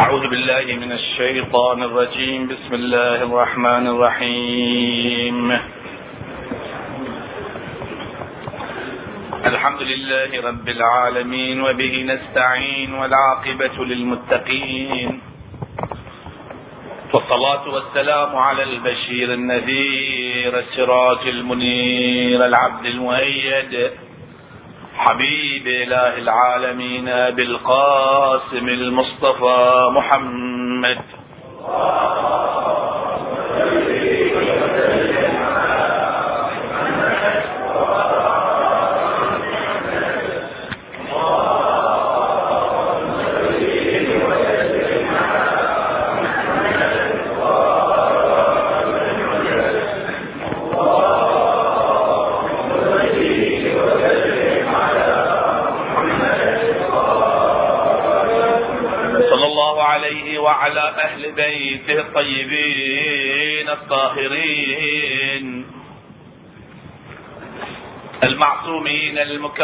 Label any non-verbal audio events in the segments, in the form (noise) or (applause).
أعوذ بالله من الشيطان الرجيم. بسم الله الرحمن الرحيم. الحمد لله رب العالمين وبه نستعين والعاقبة للمتقين. والصلاة والسلام على البشير النذير السراج المنير العبد المؤيد. حبيب إله العالمين بالقاسم المصطفى محمد.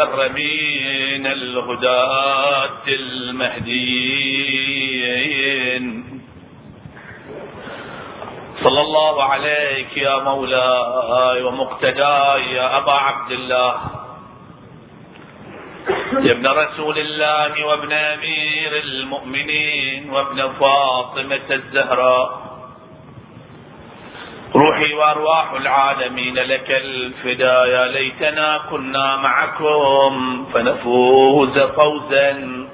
المكرمين الهداة المهديين. صلى الله عليك يا مولاي ومقتداي يا أبا عبد الله. يا ابن رسول الله وابن أمير المؤمنين وابن فاطمة الزهراء. روحي وأرواح العالمين لك الفداء يا ليتنا كنا معكم فنفوز فوزا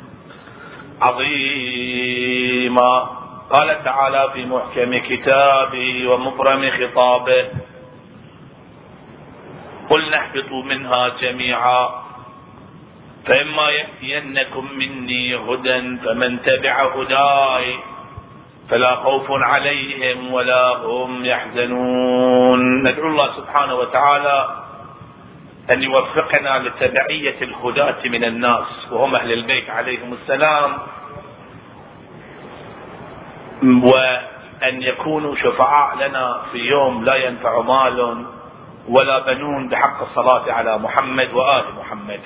عظيما. قال تعالى في محكم كتابه ومبرم خطابه قل نهبطوا منها جميعا فإما يأتينكم مني هدى فمن تبع هداي فلا خوف عليهم ولا هم يحزنون. ندعو الله سبحانه وتعالى أن يوفقنا لتبعية الهداة من الناس وهم أهل البيت عليهم السلام وأن يكونوا شفعاء لنا في يوم لا ينفع مال ولا بنون بحق الصلاة على محمد وآل محمد.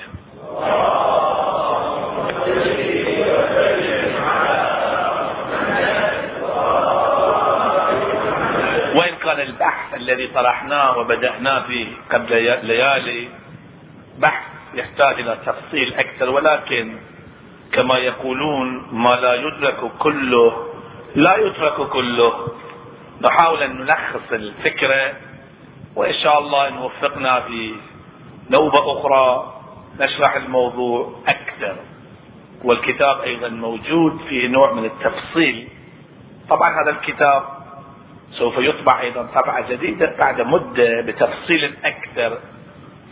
وإن كان البحث الذي طرحناه وبدأناه فيه قبل ليالي بحث يحتاج إلى تفصيل أكثر ولكن كما يقولون ما لا يدرك كله لا يترك كله. نحاول أن نلخص الفكرة وإن شاء الله أن وفقنا في نوبة أخرى نشرح الموضوع أكثر. والكتاب أيضا موجود فيه نوع من التفصيل. طبعا هذا الكتاب سوف يطبع أيضا طبعة جديدة بعد مدة بتفصيل أكثر.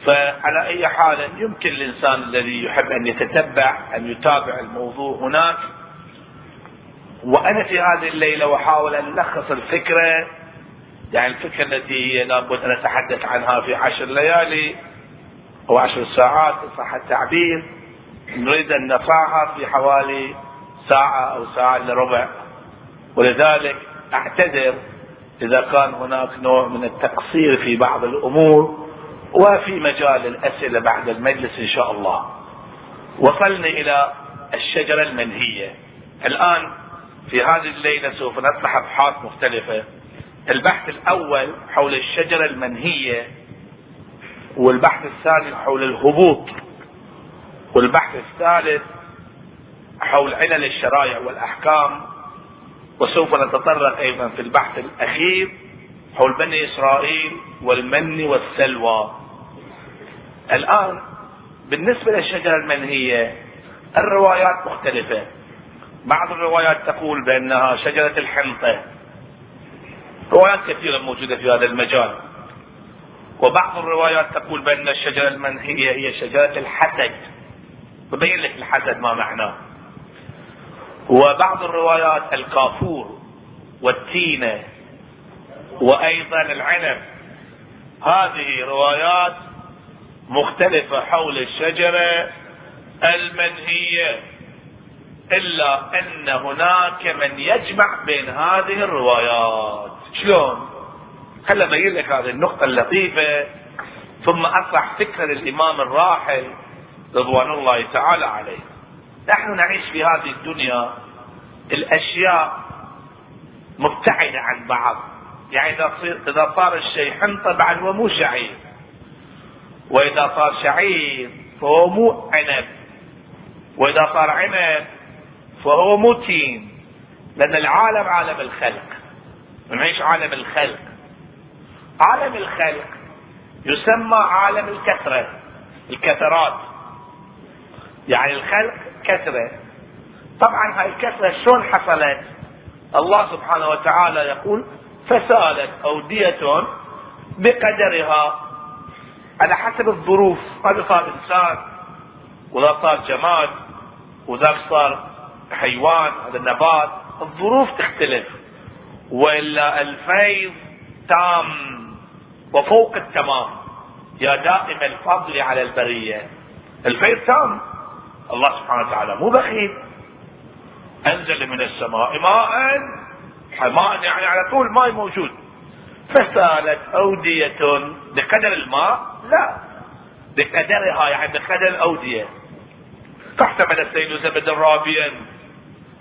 فعلى أي حال يمكن الإنسان الذي يحب أن يتتبع أن يتابع الموضوع هناك. وأنا في هذه الليلة وأحاول أن ألخص الفكرة يعني الفكرة التي لابد أن أتحدث عنها في عشر ليالي أو عشر ساعات صح التعبير نريد أن نرفعها في حوالي ساعة أو ساعة إلا ربع. ولذلك أعتذر إذا كان هناك نوع من التقصير في بعض الأمور وفي مجال الأسئلة بعد المجلس إن شاء الله. وصلنا إلى الشجرة المنهية. الآن في هذه الليلة سوف نطرح أبحاث مختلفة. البحث الأول حول الشجرة المنهية والبحث الثاني حول الهبوط. والبحث الثالث حول علل الشرائع والأحكام. وسوف نتطرق أيضا في البحث الأخير حول بني إسرائيل والمن والسلوى. الآن بالنسبة للشجرة المنهية الروايات مختلفة. بعض الروايات تقول بأنها شجرة الحنطة. روايات كثيرة موجودة في هذا المجال. وبعض الروايات تقول بأن الشجرة المنهية هي شجرة الحسد. ببين لك الحسد ما معناه. وبعض الروايات الكافور والتينة وأيضا العنب. هذه روايات مختلفة حول الشجرة المنهية إلا أن هناك من يجمع بين هذه الروايات. شلون؟ خل ابين لك هذه النقطة اللطيفة. ثم أطرح فكرة للإمام الراحل رضوان الله تعالى عليه. نحن نعيش في هذه الدنيا الأشياء مبتعدة عن بعض. يعني إذا صير إذا صار الشيء حنطة بعد هو مو شعير. وإذا صار شعير فهو مو عنب. وإذا صار عنب فهو مو تين. لأن العالم عالم الخلق. نعيش عالم الخلق. عالم الخلق يسمى عالم الكثرة. الكثرات. يعني الخلق كثرة. طبعا هاي الكثرة شلون حصلت؟ الله سبحانه وتعالى يقول فسالت أودية بقدرها على حسب الظروف. هذا صار إنسان وذا صار جماد وذاك صار حيوان هذا النبات الظروف تختلف. وإلا الفيض تام وفوق التمام. يا دائم الفضل على البرية. الفيض تام. الله سبحانه وتعالى مو بخيل. أنزل من السماء ماء ماء يعني على طول ماء موجود. فسالت أودية بقدر الماء؟ لا. بقدرها يعني بقدر الاوديه فاحتمل السيل زبدا رابيا.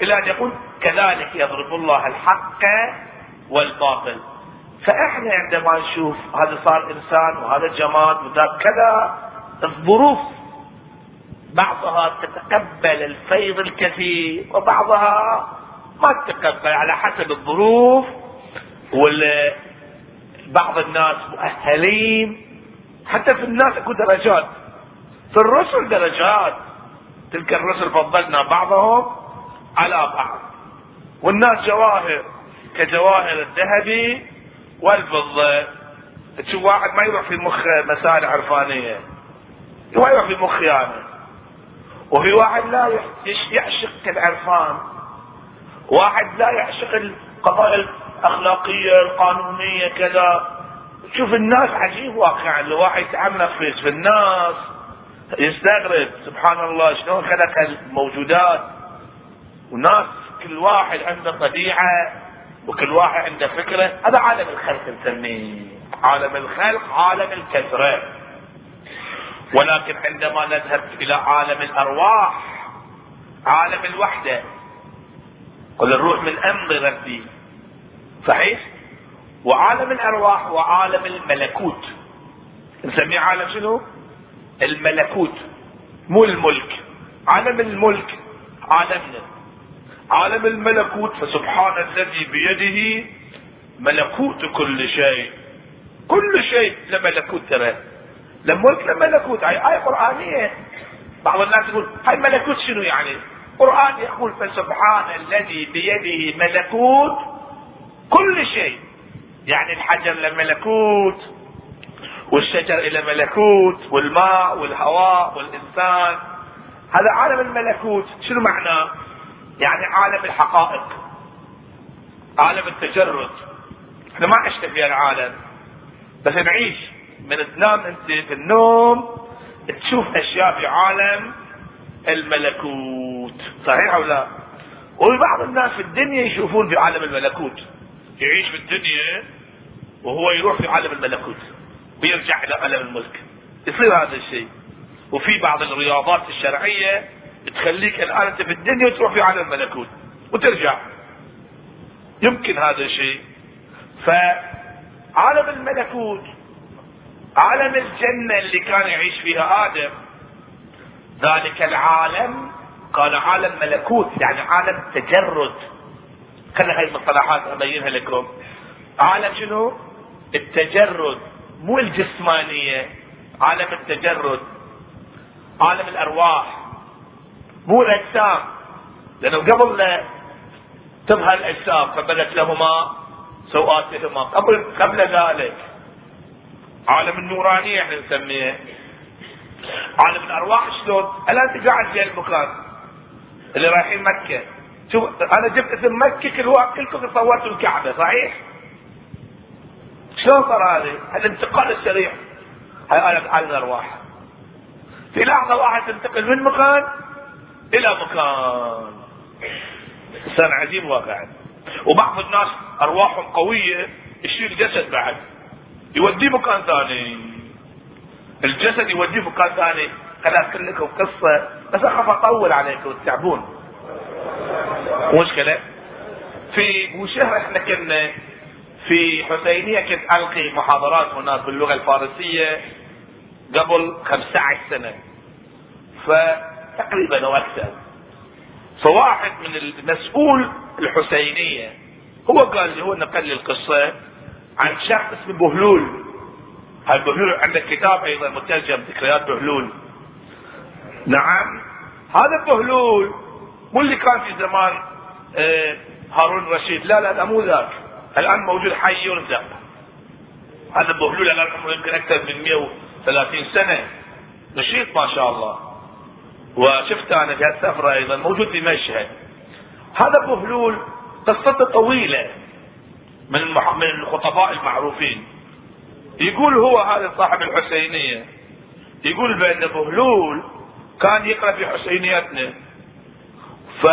إلى أن يقول كذلك يضرب الله الحق والباطل. فإحنا عندما نشوف هذا صار إنسان وهذا جماد وذاك كذا الظروف بعضها تتقبل الفيض الكثير وبعضها ما تتقبل على حسب الظروف بعض الناس مؤهلين. حتى في الناس اكو درجات. في الرسل درجات. تلك الرسل فضلنا بعضهم على بعض. والناس جواهر كجواهر الذهب والفضة. تشوف واحد ما يروح في مخ مسائل عرفانية. ما يروح في مخ يعني. وفي واحد لا يعشق العرفان. واحد لا يعشق القضايا الأخلاقية القانونية كذا. شوف الناس عجيب واقعا. الواحد يتعمق في الناس. يستغرب. سبحان الله شلون خلق الموجودات؟ وناس كل واحد عنده طبيعة وكل واحد عنده فكرة. هذا عالم الخلق نسميه عالم الخلق عالم الكثرة. ولكن عندما نذهب إلى عالم الأرواح عالم الوحدة قل الروح من أمر ربي. صحيح؟ وعالم الأرواح وعالم الملكوت. نسميه عالم شنو؟ الملكوت. مو الملك. عالم الملك عالمنا. عالم الملكوت فسبحان الذي بيده ملكوت كل شيء. كل شيء لملكوت ترى. لملك لملكوت هاي آية؟ قرآنية بعض الناس يقول هاي ملكوت شنو يعني؟ القرآن يقول فسبحان الذي بيده ملكوت كل شيء. يعني الحجر لملكوت والشجر إلى ملكوت والماء والهواء والإنسان. هذا عالم الملكوت. شنو معناه يعني عالم الحقائق عالم التجرد. إحنا ما عشنا في العالم بس نعيش. من تنام أنت في النوم تشوف أشياء في عالم الملكوت. صحيح أو لا؟ وبعض الناس في الدنيا يشوفون في عالم الملكوت. يعيش في الدنيا وهو يروح في عالم الملكوت ويرجع إلى عالم الملك. يصير هذا الشيء. وفي بعض الرياضات الشرعية تخليك الآن أنت في الدنيا وتروح في عالم الملكوت وترجع. يمكن هذا الشيء. فعالم الملكوت عالم الجنة اللي كان يعيش فيها آدم. ذلك العالم قال عالم ملكوت يعني عالم تجرد. خلي هاي المصطلحات أبينها لكم. عالم شنو؟ التجرد مو الجسمانية عالم التجرد. عالم الأرواح مو الأجسام. لأنه قبل لا تظهر الأجسام فبدت لهما سوآتهما قبل قبل ذلك عالم النورانية إحنا نسميه. عالم الأرواح شلون؟ الان انت قاعد في المكان اللي رايحين مكة. شوف أنا جبت اسم مكة كل كلكم تصورتوا الكعبة صحيح؟ شلون صار هذا؟ الانتقال السريع. هاي عالم الأرواح. في لحظة واحد تنتقل من مكان إلى مكان. إنسان عجيب واقعا. وبعض الناس أرواحهم قوية يشيل جسد بعد. يوديه مكان ثاني. الجسد يوديه مكان ثاني. خل اذكر لكم قصة بس أخاف أطول عليكم تتعبون مشكلة. في بوشهر إحنا كنا في حسينية كنت ألقي محاضرات هناك باللغة الفارسية قبل 15 سنة. فتقريبا أو أكثر فواحد من المسؤول الحسينية هو قال لي هو نقل لي القصة. عن شخص اسمه بهلول. هالبهلول عندك كتاب أيضا مترجم ذكريات بهلول؟ نعم. هذا بهلول مو اللي كان في زمان آه هارون رشيد. لا لا لا مو ذاك. الآن موجود حي يرزق. هذا بهلول الآن عمره يمكن أكثر من 130 سنة. نشيط ما شاء الله. وشفت أنا في هالسفره أيضا موجود في مشهد. هذا بهلول قصته طويلة. من من الخطباء المعروفين. يقول هو هذا صاحب الحسينية. يقول بأن بهلول كان يقرأ في حسينيتنا ف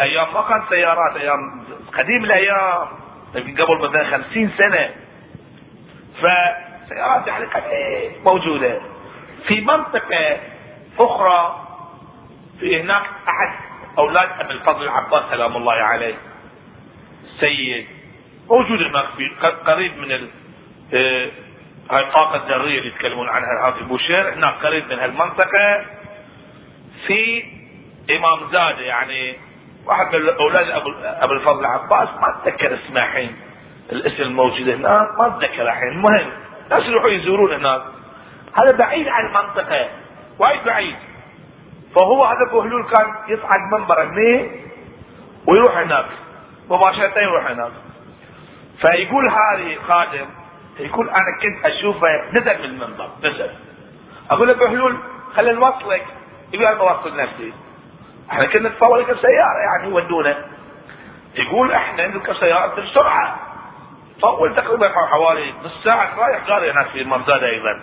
أيام ما كان سيارات أيام قديم الأيام قبل مثلا خمسين سنة. فسيارات يعني قديم موجودة. في منطقة أخرى في هناك أحد أولاد أبي الفضل العباس سلام الله عليه سيد موجود هناك في قريب من ال آه، هاي الطاقة الذرية اللي يتكلمون عنها في بوشير. هناك قريب من هالمنطقة في إمام زاده يعني واحد من أولاد ابو الفضل العباس. ما أتذكر اسمه الحين الاسم الموجود هناك ما أتذكر الحين. المهم الناس يروحوا يزورون هناك. هذا بعيد عن المنطقة وايد بعيد. فهو هذا بهلول كان يصعد منبر هني ويروح هناك. مباشرة يروح هناك. فيقول هذه خادم يقول أنا كنت اشوفه نزل من المنبر نزل. أقول له بهلول خلينا نوصلك يقول أنا بوصل نفسي. إحنا كنا نتصور لك سيارة يعني يودونا يقول إحنا نركب سيارة بسرعة. طول تقريبا حوالي نص ساعة رايح جاري هناك في مرزادة أيضا.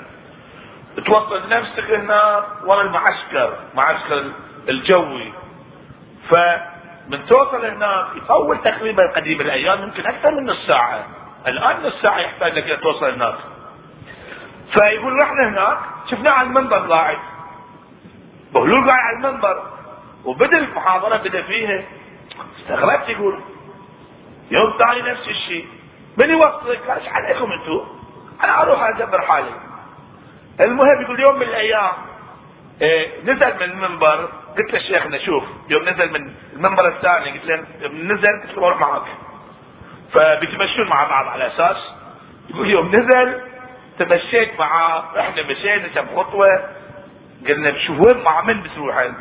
توصل نفسك هنا ورا المعسكر معسكر الجوي. فمن توصل هناك يطول تقريبا قديم الأيام يمكن أكثر من نص ساعة. الآن نص ساعة يحتاج لك توصل هناك. فيقول رحنا هناك شفناه على المنبر قاعد. بهلول قاعد على المنبر. وبدأ المحاضرة بدأ فيها. استغربت يقول يوم ثاني نفس الشيء. من يوصلك؟ إيش عليكم أنتم أنا أروح أدبر حالي. المهم يقول يوم من الأيام إيه نزل من المنبر. قلت له شيخنا شوف يوم نزل من المنبر الثاني قلت له نزل قلت له أروح معك. فبيتمشون مع بعض على أساس يقول يوم نزل تمشيت معاه إحنا مشينا كم خطوة قلنا شوف وين مع من بتروح أنت؟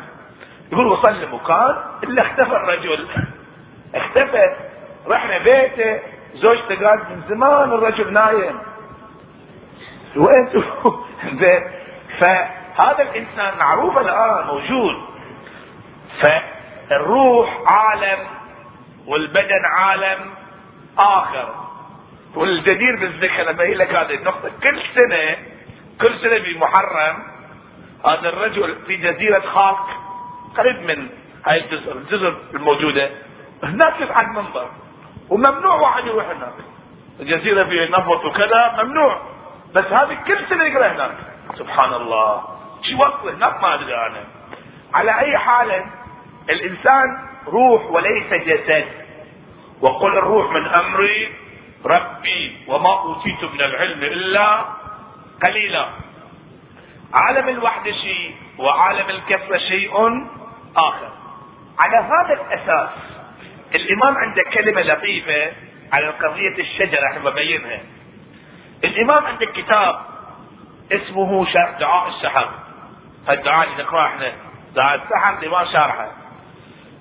يقول وصل لمكان إلا اختفى الرجل. (laughs) اختفى. رحنا بيته زوجته قالت من زمان الرجل نايم. وين (laughs) زين. فهذا الإنسان معروف الآن موجود. فالروح عالم والبدن عالم آخر. والجدير بالذكر لما لك هذه النقطة كل سنة كل سنة بمحرم هذا الرجل في جزيرة خاك قريب من هاي الجزر الجزر الموجودة هناك يصعد منبر وممنوع واحد يروح هناك. الجزيرة فيها نفط وكذا ممنوع. بس هذه كل سنة يقرأ هناك. سبحان الله. شو وصل هناك ما أدري أنا. على أي حال الإنسان روح وليس جسد. وقل الروح من أمري ربي وما أوتيت من العلم إلا قليلا. عالم الوحدة شيء وعالم الكثرة شيء آخر. على هذا الأساس الإمام عنده كلمة لطيفة على قضية الشجرة إحنا ببينها الإمام عنده كتاب اسمه دعاء السحر. الدعاء اللي نقراه إحنا. دعاء السحر الإمام شارحه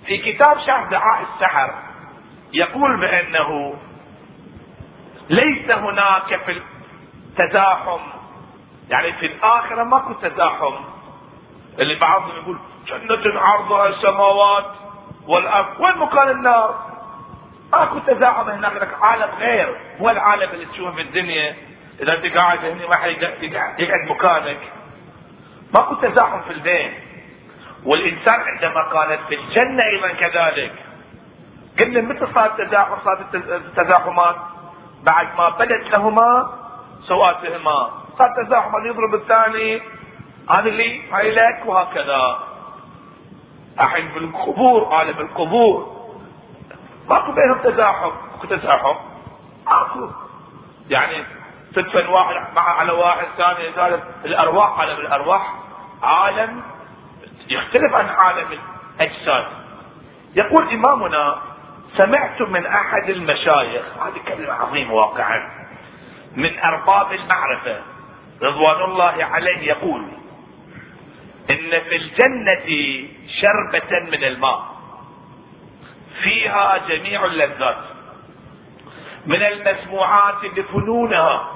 في كتاب شرح دعاء السحر يقول بأنه ليس هناك في التزاحم يعني في الآخرة ماكو تزاحم. اللي بعضهم يقول جنة عرضها السماوات والأرض. وين مكان النار؟ ماكو تزاحم هناك لك عالم غير. هو العالم اللي تشوفه في الدنيا. إذا أنت قاعد هنا ما يقعد مكانك. ماكو تزاحم في البين والإنسان عندما كانت في الجنه أيضا كذلك. قلنا متى صار التزاحم صارت التزاحمات؟ بعد ما بدت لهما سواتهما صار تزاحم يضرب الثاني هذا اللي هاي لك وهكذا. الحين بالقبور عالم القبور ماكو بينهم تزاحم. ماكو تزاحم. ماكو. يعني تدفن واحد مع على واحد ثاني ثالث الأرواح عالم الارواح عالم يختلف عن عالم الأجساد. يقول إمامنا سمعت من أحد المشايخ هذه كلمة عظيمة واقعا من أرباب المعرفة رضوان الله عليه يقول إن في الجنة شربة من الماء فيها جميع اللذات من المسموعات بفنونها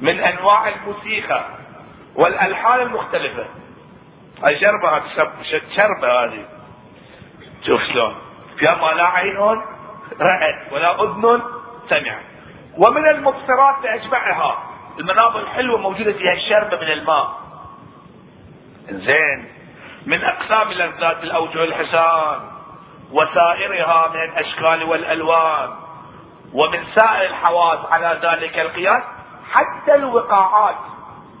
من أنواع الموسيقى والألحان المختلفة. هاي شربة هذه؟ شربة هذه. شوف شلون. فيها ما لا عين رأت ولا أذن سمعت. ومن المبصرات بأجمعها المناظر الحلوة موجودة فيها الشربة من الماء. زين من أقسام لذات الأوجه الحسان وسائرها من الأشكال والألوان ومن سائر الحواس على ذلك القياس حتى الوقاعات.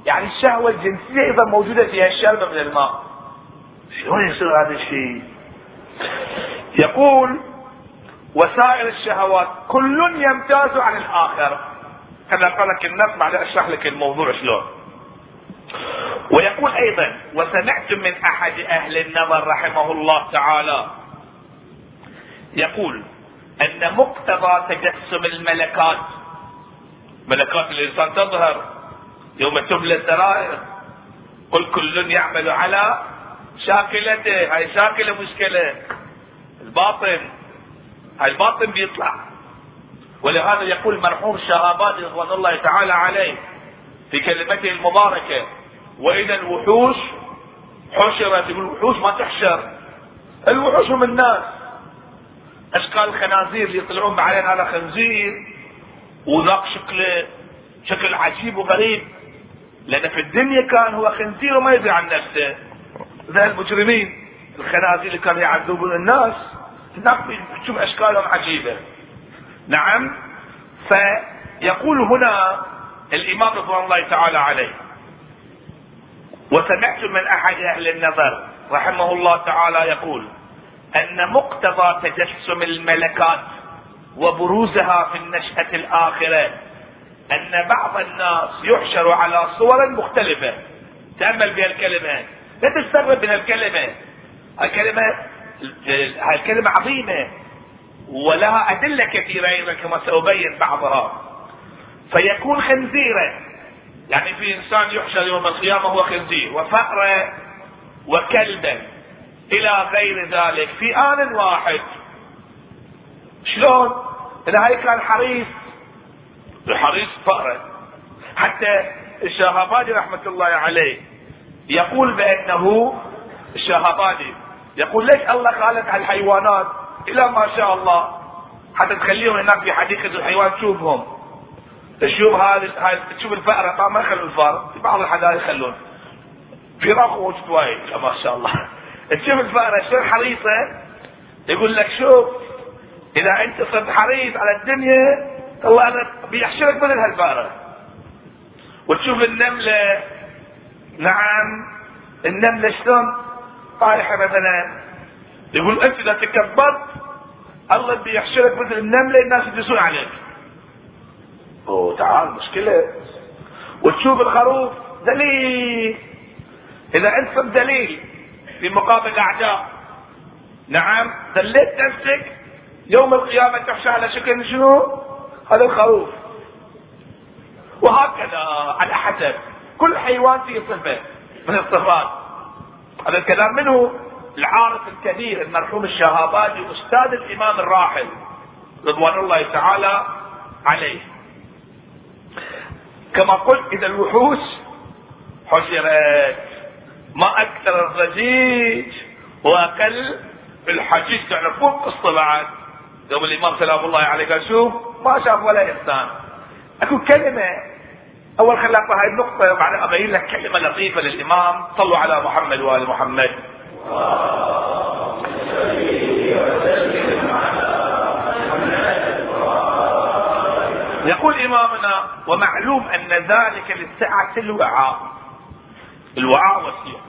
يعني الشهوة الجنسية أيضا موجودة فيها الشربة من الماء. شلون يصير هذا الشيء؟ يقول وسائر الشهوات كل يمتاز عن الآخر. كما قال لك النص بعد أشرح لك الموضوع شلون. ويقول أيضا وسمعت من أحد أهل النظر رحمه الله تعالى. يقول أن مقتضى تجسم الملكات ملكات الإنسان تظهر. يوم تبلى السرائر قل كل يعمل على شاكلته هاي شاكلة مشكلة. الباطن هاي الباطن بيطلع. ولهذا يقول مرحوم الشهابادي رضوان الله تعالى عليه في كلمته المباركة وإذا الوحوش حشرت يقول الوحوش ما تحشر. الوحوش هم الناس. أشكال الخنازير يطلعون بعدين على خنزير وذاك شكله شكل عجيب وغريب. لأن في الدنيا كان هو خنزير وما يدري عن نفسه. زي المجرمين الخنازير اللي كانوا يعذبون الناس هناك تشوف أشكالهم عجيبة. نعم فيقول هنا الإمام رضوان الله تعالى عليه وسمعت من أحد أهل النظر رحمه الله تعالى يقول أن مقتضى تجسم الملكات وبروزها في النشأة الآخرة أن بعض الناس يحشر على صور مختلفة تأمل بها الكلمة. لا تستغرب من الكلمة. الكلمة الكلمة عظيمة ولها أدلة كثيرة أيضا كما سأبين بعضها. فيكون خنزيرا. يعني في إنسان يحشر يوم القيامة هو خنزير. وفأرة وكلبا. إلى غير ذلك. في آن واحد. شلون؟ إذا هاي كان حريص. بحريص فأرة حتى الشهبادي رحمة الله عليه يقول بأنه الشهبادي يقول ليش الله خالق الحيوانات إلى ما شاء الله؟ حتى تخليهم هناك في حديقة الحيوان تشوفهم. تشوف هذه تشوف الفأرة ما يخلوا الفار في بعض الحدائق يخلون. في موجود وايد ما شاء الله. تشوف الفأرة شلون حريصة؟ يقول لك شوف إذا أنت صرت حريص على الدنيا الله أنا بيحشرك مثل هالفاره وتشوف النملة. نعم النملة شلون طايحة مثلا. يقول أنت إذا تكبرت الله بيحشرك مثل النملة الناس يدسون عليك. أوه تعال مشكلة. وتشوف الخروف دليل. إذا أنت صرت دليل في مقابل الاعداء نعم دليت نفسك. يوم القيامة تحشى على شكل شنو؟ هذا الخروف. وهكذا على حسب. كل حيوان فيه صفة من الصفات. هذا الكلام منه العارف الكبير المرحوم الشهابادي أستاذ الإمام الراحل رضوان الله تعالى عليه. كما قلت إذا الوحوش حشرت. ما أكثر الضجيج وأقل الحجيج تعرفون قصة بعد يوم الإمام سلام الله عليه قال شوف ما شاف ولا انسان اكو كلمه اول خليني اقرا هاي النقطه وبعدين ابين لك كلمه لطيفه للامام صلوا على محمد وال محمد يقول امامنا ومعلوم ان ذلك للسعه الوعاء الوعاء وسيع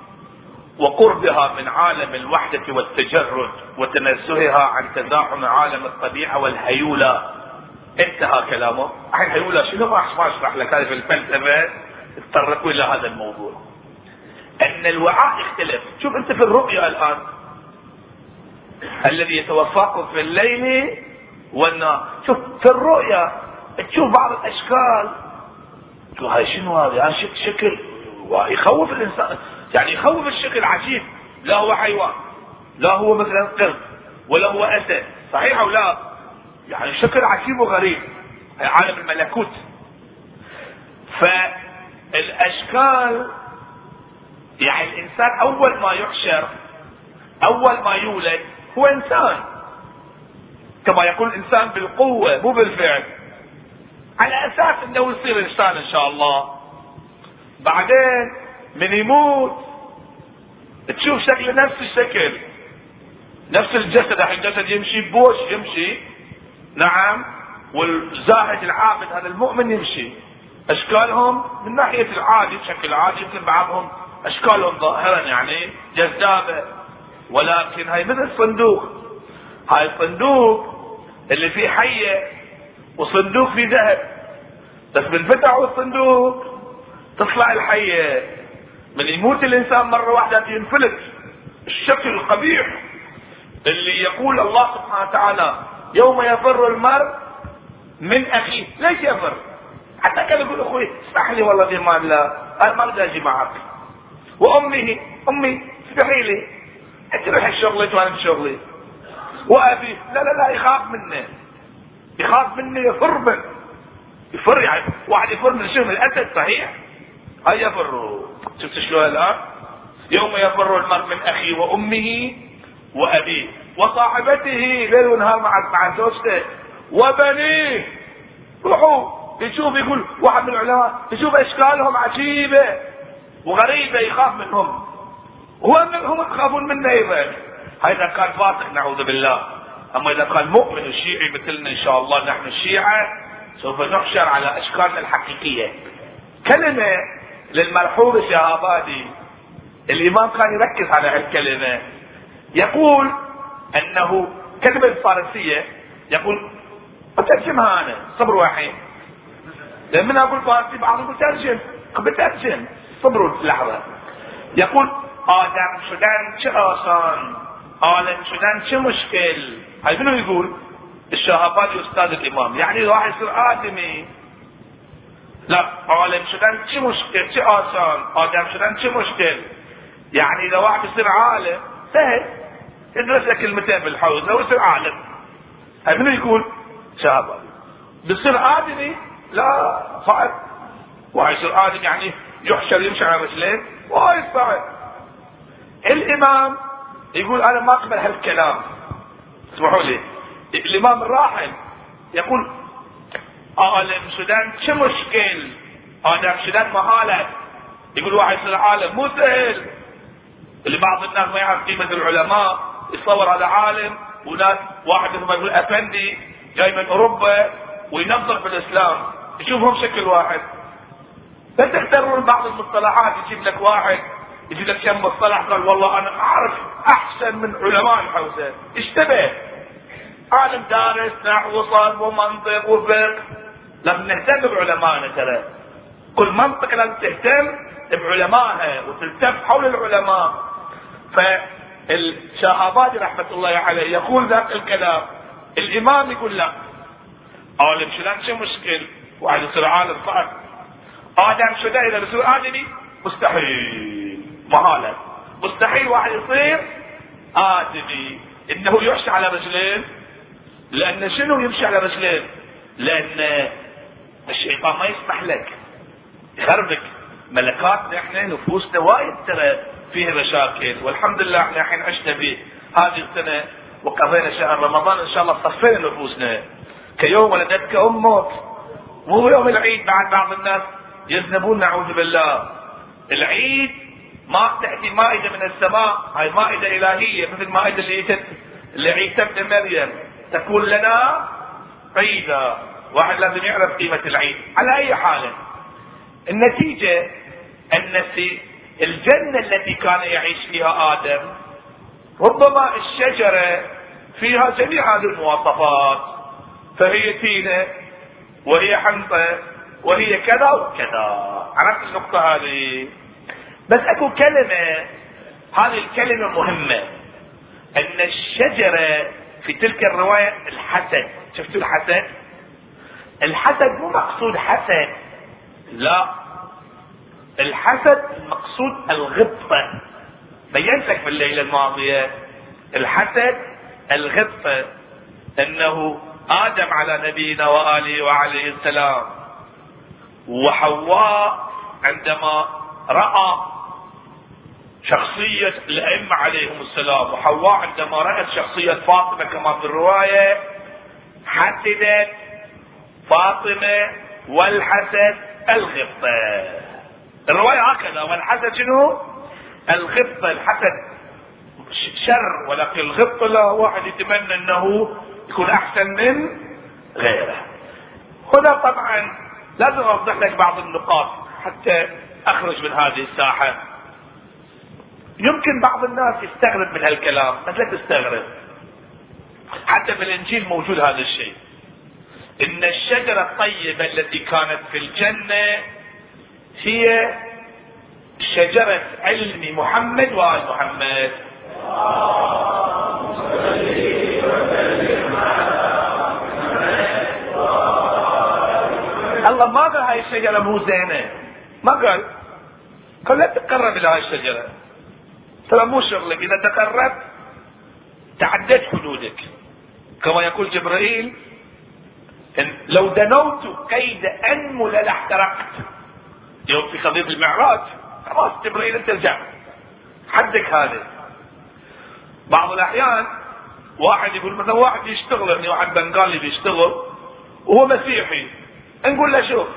وقربها من عالم الوحدة والتجرد وتنزهها عن تزاحم عالم الطبيعة والهيولة. انتهى كلامه. الحين هيولة شنو ما أشرح لك؟ هذه في الفلسفة تطرقوا إلى هذا الموضوع. أن الوعاء يختلف. شوف أنت في الرؤيا الآن. الذي يتوفاكم في الليل والنهار. شوف في الرؤيا تشوف بعض الأشكال. تقول هاي شنو هذا شكل. يخوف الإنسان. يعني يخوف الشكل عجيب لا هو حيوان لا هو مثلا قرد ولا هو أسد صحيح أو لا؟ يعني شكل عجيب وغريب عالم الملكوت. فالأشكال يعني الإنسان أول ما يحشر أول ما يولد هو إنسان. كما يقول الإنسان بالقوة مو بالفعل. على أساس إنه يصير إنسان إن شاء الله. بعدين من يموت. تشوف شكله نفس الشكل. نفس الجسد الحين الجسد يمشي بوش يمشي. نعم. والزاهد العابد هذا المؤمن يمشي. أشكالهم من ناحية العادي بشكل عادي يمكن بعضهم أشكالهم ظاهرا يعني جذابة. ولكن هاي مثل صندوق هاي الصندوق اللي فيه حية وصندوق فيه ذهب. بس من فتحوا الصندوق تطلع الحية. من يموت الإنسان مرة واحدة ينفلت الشكل القبيح اللي يقول الله سبحانه وتعالى يوم يفر المرء من أخيه. ليش يفر؟ حتى كان يقول أخوي اسمح لي والله في ما الله أنا ما أقدر أجي معك. وأمه أمي اسمحي لي انت روح الشغل وأنا شغلي. وأبي لا لا لا يخاف منه يخاف منه يفر منه يفر يعني واحد يفر من من الأسد صحيح. هاي يفر شفت شلون الان يوم يفر المرء من أخيه وأمه وأبيه وصاحبته ليل ونهار مع مع زوجته وبنيه. روحوا يشوف يقول واحد من العلماء يشوف أشكالهم عجيبة وغريبة يخاف منهم. هو هم يخافون منه أيضا. هذا كان فاسق نعوذ بالله. أما إذا كان مؤمن وشيعي مثلنا إن شاء الله نحن الشيعه سوف نحشر على اشكالنا الحقيقية. كلمة للملحوظ الشهابادي الإمام كان يركز على هالكلمة. يقول أنه كلمة الفارسية يقول بترجمها أنا صبر واحد لما أقول فارسي بعضهم بترجم بترجم صبروا لحظة. يقول آدم شدن چه آسان؟ عالم شدن چه مشکل؟ هاي منو يقول؟ الشهاباني أستاذ الإمام. يعني واحد يصير آدمي. لا عالم شدن چه مشکل؟ چه آسان؟ آدم شدن چه مشکل؟ يعني اذا واحد يصير عالم سهل. يدرس لك كلمتين بالحوز لو يصير عالم. هاي منو يقول؟ شهاباني بيصير آدمي؟ لا صعب. واحد يصير آدم يعني يحشر يمشي على رجلين. وايد صعب. الإمام يقول أنا ما أقبل هالكلام. اسمحوا لي. الإمام الراحل يقول عالم شدن چه مشكل آدم شدن محاله يقول واحد يصير عالم مو سهل اللي بعض الناس ما يعرف قيمه العلماء يتصور هذا عالم وناس واحد ما يقول افندي جاي من اوروبا وينظر في الاسلام. يشوفهم شكل واحد. فتختارون بعض المصطلحات يجيب لك واحد يجيب لك كم مصطلح. قال والله أنا اعرف احسن من علماء الحوزه. اشتبه. عالم دارس نحو وصل ومنطق وفقه لازم نهتم بعلمائنا ترى. كل منطقه لازم تهتم بعلمائها وتلتف حول العلماء. فالشهابادي رحمة الله عليه يقول ذاك الكلام. الإمام يقول لا. عالم شلون شو مشكل؟ واحد يصير عالم صعب آدم شده إذا بصير آدمي؟ مستحيل. محاله مستحيل واحد يصير آدمي. إنه يحشى على رجلين لأن شنو يمشي على رجلين لأن الشيطان ما يسمح لك. يخربك ملكاتنا إحنا نفوسنا وايد ترى فيها مشاكل. والحمد لله إحنا الحين عشنا في هذه السنة وقضينا شهر رمضان. إن شاء الله صفينا نفوسنا. كيوم ولدتك أمك. مو يوم العيد بعد بعض الناس يذنبون نعوذ بالله. العيد ما تأتي مائدة من السماء. هاي مائدة إلهية مثل مائدة اللي لعيسى ابن مريم. تكون لنا عيدا واحد لازم يعرف قيمة العيد. على أي حال النتيجة أن الجنة التي كان يعيش فيها آدم ربما الشجرة فيها جميع هذه المواصفات فهي تينة وهي حنطة وهي كذا وكذا. عرفت النقطة هذه؟ بس أكو كلمة هذه الكلمة مهمة. أن الشجرة في تلك الرواية الحسد شفتوا الحسد الحسد مو مقصود حسد. لا. الحسد المقصود الغبطة. بينت لك في الليلة الماضية. الحسد الغبطة. أنه آدم على نبينا وآله وعليه السلام. وحواء عندما رأى شخصية الأئمة عليهم السلام وحواء عندما رأت شخصية فاطمة كما في الرواية حسدت فاطمة والحسد الغبطة الرواية هكذا والحسد شنو؟ الغبطة الحسد شر ولكن الغبطة لا واحد يتمنى إنه يكون أحسن من غيره. هنا طبعا لازم أوضح لك بعض النقاط حتى أخرج من هذه الساحة. يمكن بعض الناس يستغرب من هالكلام بس لا تستغرب. حتى في الانجيل موجود هذا الشيء. إن الشجرة الطيبة التي كانت في الجنة هي شجرة علم محمد وآل محمد. الله ما قال هاي الشجرة مو زينة. ما قال؟ قال لا تقرب إلى هاي الشجرة. ترى مو شغلك. إذا تقربت تعديت حدودك. كما يقول جبرائيل لو دنوت كيد أنمل لاحترقت. يوم في قضية المعراج خلاص جبرائيل أنت حدك هذا بعض الأحيان واحد يقول مثلا واحد يشتغل يعني واحد بنغالي بيشتغل وهو مسيحي. نقول له شوف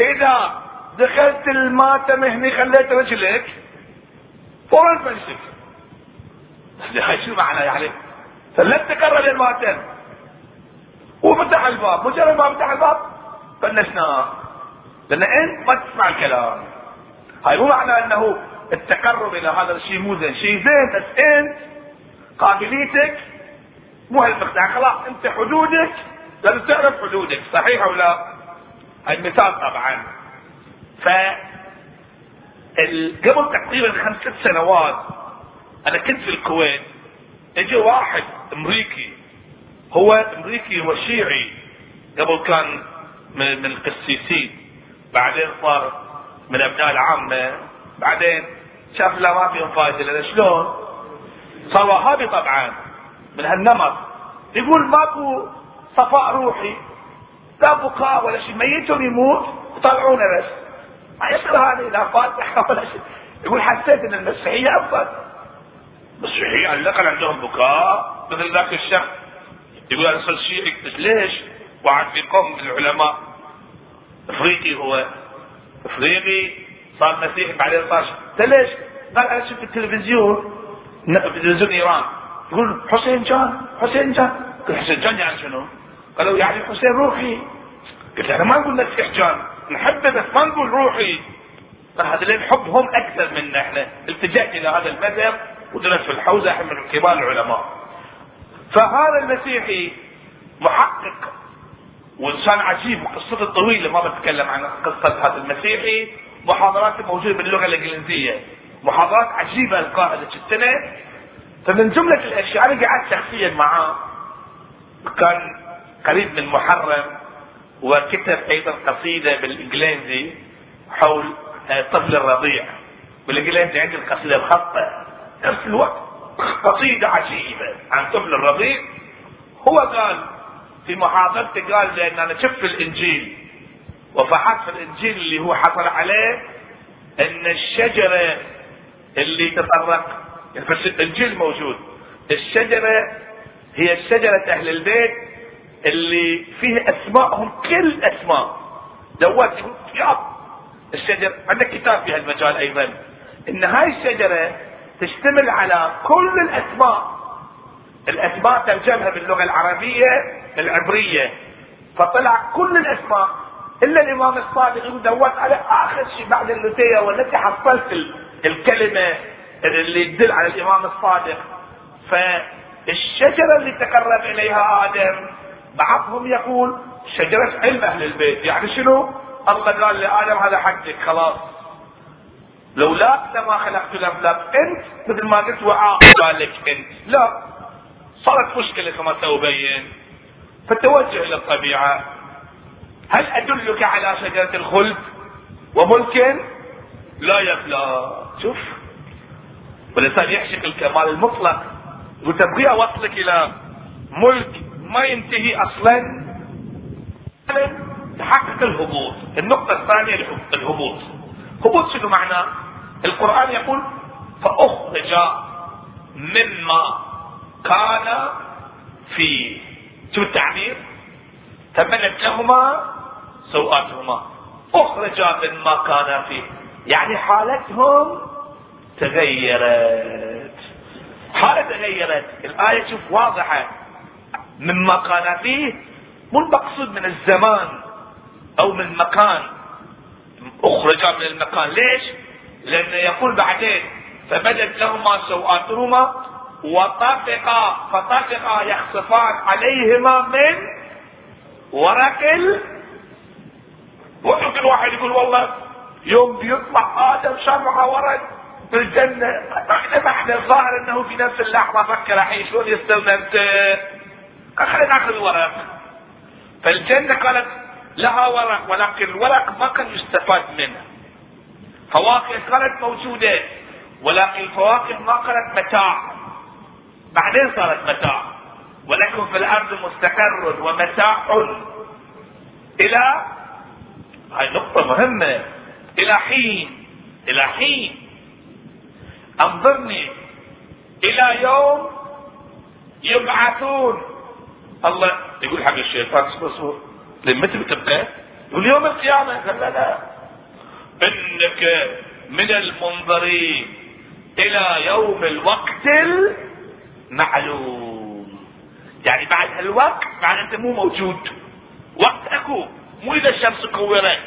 إذا دخلت الماتم هني خليت رجلك فورا تمسك (laughs) شو معنى يعني؟ فلن تقرب الماتم وفتح الباب مجرد ما فتح الباب فنشناه لأن انت ما تسمع الكلام. هاي مو معنى إنه التقرب إلى هذا الشيء مو زين. شيء زين بس انت قابليتك مو هالمقدار خلاص أنت حدودك. لازم تعرف حدودك صحيح أو لا؟ هاي المثال طبعا. ف قبل تقريبا خمس ست سنوات أنا كنت في الكويت. اجى واحد أمريكي هو أمريكي وشيعي قبل كان من القسيسين بعدين صار من أبناء العامة بعدين شاف لا ما فيهم فائدة لأن شلون؟ صار وهابي طبعا من هالنمط. يقول ماكو صفاء روحي لا بكاء ولا شيء. ميتهم يموت يطلعونه بس ما يصير هذه لا فاتحة (laughs) ولا شيء. يقول حسيت إن المسيحية أفضل. المسيحية على الاقل عندهم بكاء مثل ذاك الشخص. يقول أنا صرت شيعي ليش؟ واحد في العلماء. أفريقي هو. أفريقي صار مسيحي بعدين صار ليش؟ قال أنا شفت التلفزيون. تلفزيون إيران. يقول حسين جان حسين جان. قلت حسين جان يعني شنو؟ قالوا يعني حسين روحي. قلت أنا ما نقول مسيح جان. نحبه بس ما نقول روحي. قال هذا لين حبهم أكثر منا إحنا. التجأت إلى هذا المذهب ودرس في الحوزة من كبار العلماء. فهذا المسيحي محقق وإنسان عجيب وقصته طويلة ما بتكلم عن قصة هذا المسيحي. محاضراته موجودة باللغة الإنجليزية. محاضرات عجيبة القاها السنة فمن جملة الأشياء أنا قعدت شخصيا معاه. كان قريب من محرم وكتب أيضا قصيدة بالإنجليزي حول الطفل الرضيع. بالإنجليزي عندي القصيدة بخطه نفس الوقت قصيدة عجيبة. عن طفل الرضيع هو قال في محاضرته قال لأن أنا شفت الإنجيل وفحصت في الإنجيل اللي هو حصل عليه إن الشجرة اللي تطرق يعني في الإنجيل موجود. الشجرة هي شجرة أهل البيت اللي فيه اسمائهم كل أسماء. دوت يا الشجر عندك كتاب في هالمجال أيضا. إن هاي الشجرة تشتمل على كل الأسماء. الأسماء ترجمها باللغة العربية العبرية. فطلع كل الأسماء. إلا الإمام الصادق يقول دوت على آخر شيء بعد اللوتيه والتي حصلت الكلمة اللي تدل على الإمام الصادق. فالشجرة اللي تقرب إليها آدم بعضهم يقول شجرة علم أهل البيت. يعني شنو؟ الله قال لآدم هذا حقك خلاص. لولاك لما خلقت الأفلاك أنت مثل ما قلت وعاء بالك أنت. لا صارت مشكلة كما سأبين. فتوجه إلى الطبيعة. هل أدلك على شجرة الخلد وملك لا يبلى شوف والإنسان يعشق الكمال المطلق. يقول تبغي أوصلك إلى ملك ما ينتهي أصلا؟ تحقق الهبوط. النقطة الثانية الهبوط. هبوط شنو معناه القرآن يقول فأخرج مما كان في شو التعبير؟ تبنت لهما سوءاتهما اخرجا مما كان فيه. يعني حالتهم تغيرت. حالة تغيرت. الآية شوف واضحة. مما كان فيه مو المقصود من الزمان أو من مكان اخرجا من المكان. ليش؟ لأنه يقول بعدين فبدت لهما سوءاتهما وطفقا فطفقا يخصفان عليهما من ورق ال ويمكن واحد يقول والله يوم بيطلع آدم شمعة ورق في الجنة. إحنا ما إحنا الظاهر إنه في نفس اللحظة فكر الحين شلون يستلم انت خلينا ناخذ الورق. فالجنة قالت لها ورق ولكن الورق ما كان يستفاد منه. فواكه كانت موجودة ولكن الفواكه ما كانت متاع بعدين صارت متاع ولكم في الأرض مستقر ومتاع إلى هاي نقطة مهمة. إلى حين إلى حين. أنظرني إلى يوم يبعثون. الله يقول حق الشيطان اصبر اصبر لمتى بتبقى؟ يقول يوم القيامة. قال لا لا. إنك من المنظرين إلى يوم الوقت المعلوم. يعني بعد هالوقت بعد أنت مو موجود. وقت أكو مو إذا الشمس كورت.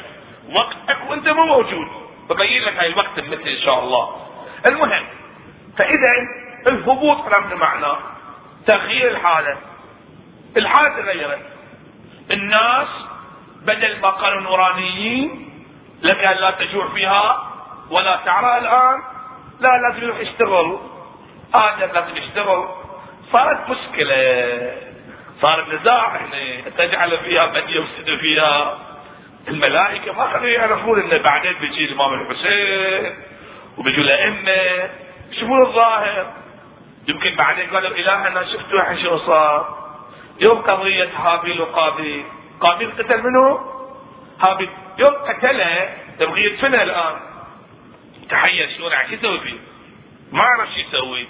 وقت أكو أنت مو موجود. ببين لك هاي الوقت مثل إن شاء الله. المهم فإذا الهبوط فهمنا معناه تغيير الحالة. الحالة تغيرت. الناس بدل ما كانوا نورانيين لك لا تجوع فيها ولا تعرى الآن لا لازم يروح يشتغل. آدم لازم يشتغل. صارت مشكلة. صار نزاع هنا تجعل فيها من يفسد فيها. الملائكة ما كانوا يعرفون إنه بعدين بيجي الإمام الحسين وبيجوا الأئمة يشوفون الظاهر. يمكن بعدين قالوا إلهنا شفتوا الحين شو صار. يوم قضية هابيل وقابيل قابيل قتل منه؟ هابيل يوم قتله يبغى يدفنه الآن. تحير شلون؟ شو يسوي فيه؟ ما عرف شو يسوي.